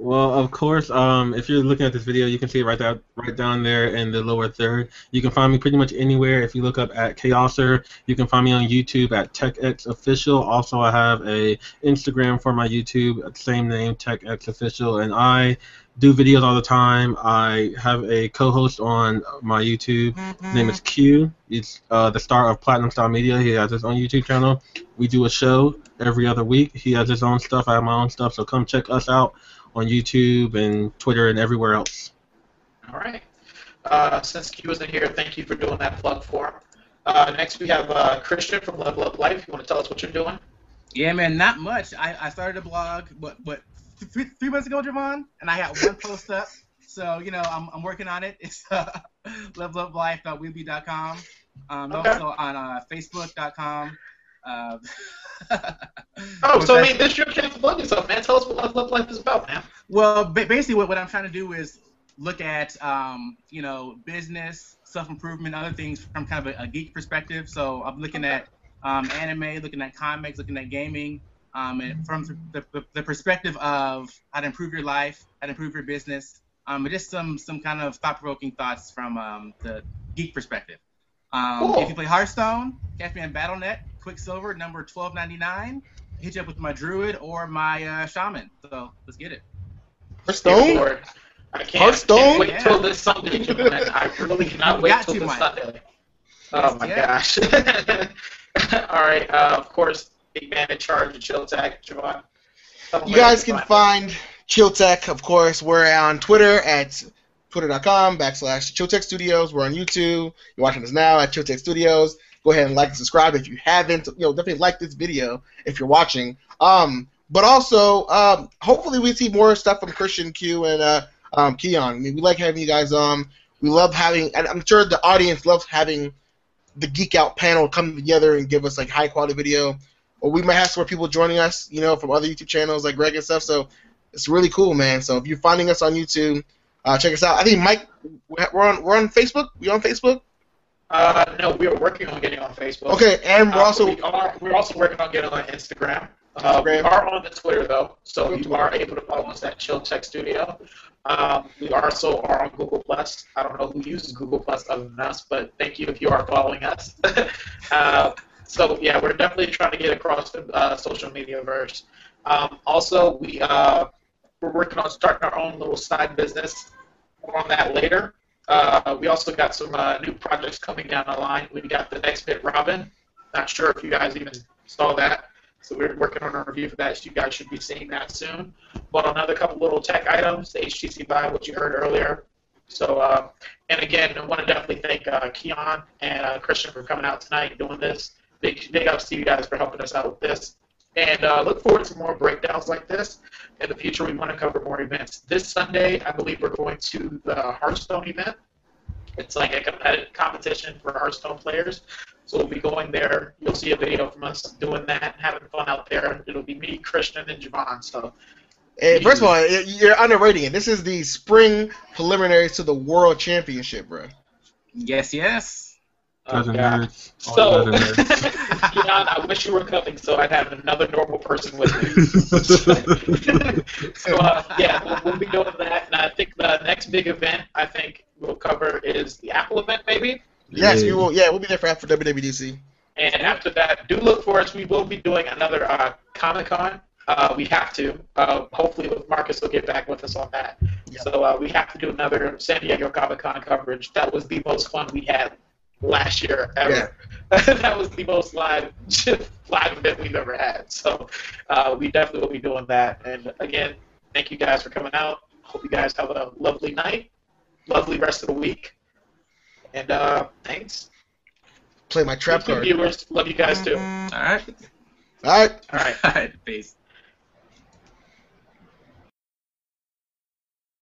Well, of course, um, if you're looking at this video, you can see it right down, right down there in the lower third. You can find me pretty much anywhere. If you look up at Chaoser, you can find me on YouTube at TechX Official. Also, I have a Instagram for my YouTube, same name, TechX Official, and I do videos all the time. I have a co-host on my YouTube. His name is Q. He's uh, the star of Platinum Style Media. He has his own YouTube channel. We do a show every other week. He has his own stuff. I have my own stuff. So come check us out on YouTube and Twitter and everywhere else. All right. Uh, since Q isn't here, thank you for doing that plug for him. Uh, next, we have uh, Christian from Level Up Life. You want to tell us what you're doing? Yeah, man, not much. I, I started a blog, what, what, three, three months ago, Javon, and I had one post up. So, you know, I'm, I'm working on it. It's uh, leveluplife.weebly.com. Um, Okay. Also on uh, Facebook.com. Uh, Oh, so I mean, this is your chance to plug yourself, man. Tell us what Level Up Life is about, man. Well, basically, what, what I'm trying to do is look at, um, you know, business, self improvement, other things from kind of a, a geek perspective. So I'm looking at um, anime, looking at comics, looking at gaming, um, and from the, the, the perspective of how to improve your life, how to improve your business, um, just some some kind of thought provoking thoughts from um, the geek perspective. Um, Cool. If you play Hearthstone, catch me on Battle.net, Quicksilver, number 1299. Hit you up with my druid or my uh, shaman. So let's get it. Hearthstone? Lord. I can't, Hearthstone? can't wait Yeah. till this Sunday, man. I really cannot wait till to, this Mike. Sunday. Oh my Yeah. gosh. All right. Uh, of course, big man in charge of Chill Tech, Javon. You guys can find Chill Tech, of course. We're on Twitter at twitter.com backslash Chilltech Studios. We're on YouTube. You're watching us now at Chilltech Studios. Go ahead and like and subscribe if you haven't. You know, definitely like this video if you're watching. Um, but also, um, hopefully we see more stuff from Christian Q and uh, um, Keon. I mean, we like having you guys on. We love having, and I'm sure the audience loves having the Geek Out panel come together and give us like high quality video. Or we might have some more people joining us, you know, from other YouTube channels like Greg and stuff. So it's really cool, man. So if you're finding us on YouTube, uh, check us out. I think Mike, we're on we're on Facebook. We on Facebook? Uh, no, we are working on getting on Facebook. Okay, and we're Uh, also we are, we're also working on getting on Instagram. Uh, we are on the Twitter though, so you are able to follow us at Chill Tech Studio. Um, we also are on Google Plus. I don't know who uses Google Plus other than us, but thank you if you are following us. uh, so yeah, we're definitely trying to get across the uh, social media verse. Um, also, we uh, we're working on starting our own little side business. More on that later. Uh, we also got some uh, new projects coming down the line. We got the Nextbit Robin. Not sure if you guys even saw that. So we're working on a review for that. So you guys should be seeing that soon. But another couple little tech items, the HTC Vive, which you heard earlier. So, uh, and again, I want to definitely thank uh, Keon and uh, Christian for coming out tonight and doing this. Big, big ups to you guys for helping us out with this. And uh, look forward to more breakdowns like this. In the future, we want to cover more events. This Sunday, I believe we're going to the Hearthstone event. It's like a competitive competition for Hearthstone players. So we'll be going there. You'll see a video from us doing that, and having fun out there. It'll be me, Christian, and Javon. So eh, first of all, you're underrating it. This is the spring preliminaries to the World Championship, bro. Yes, yes. Oh, God. nerds. So, dozen nerds. Keon, I wish you were coming so I'd have another normal person with me. so, uh, yeah, we'll, we'll be doing that. And I think the next big event I think we'll cover is the Apple event, maybe. Yes, we Yeah. will. Yeah, we'll be there for after WWDC. And after that, do look for us. We will be doing another uh, Comic Con. Uh, we have to. Uh, hopefully, Marcus will get back with us on that. Yeah. So uh, we have to do another San Diego Comic Con coverage. That was the most fun we had last year ever. that was the most live live event we've ever had. So uh, we definitely will be doing that. And again, thank you guys for coming out. Hope you guys have a lovely night, lovely rest of the week. And uh, thanks. Play my trap card. viewers. Love you guys too. All right. All right. All right. All right. Peace.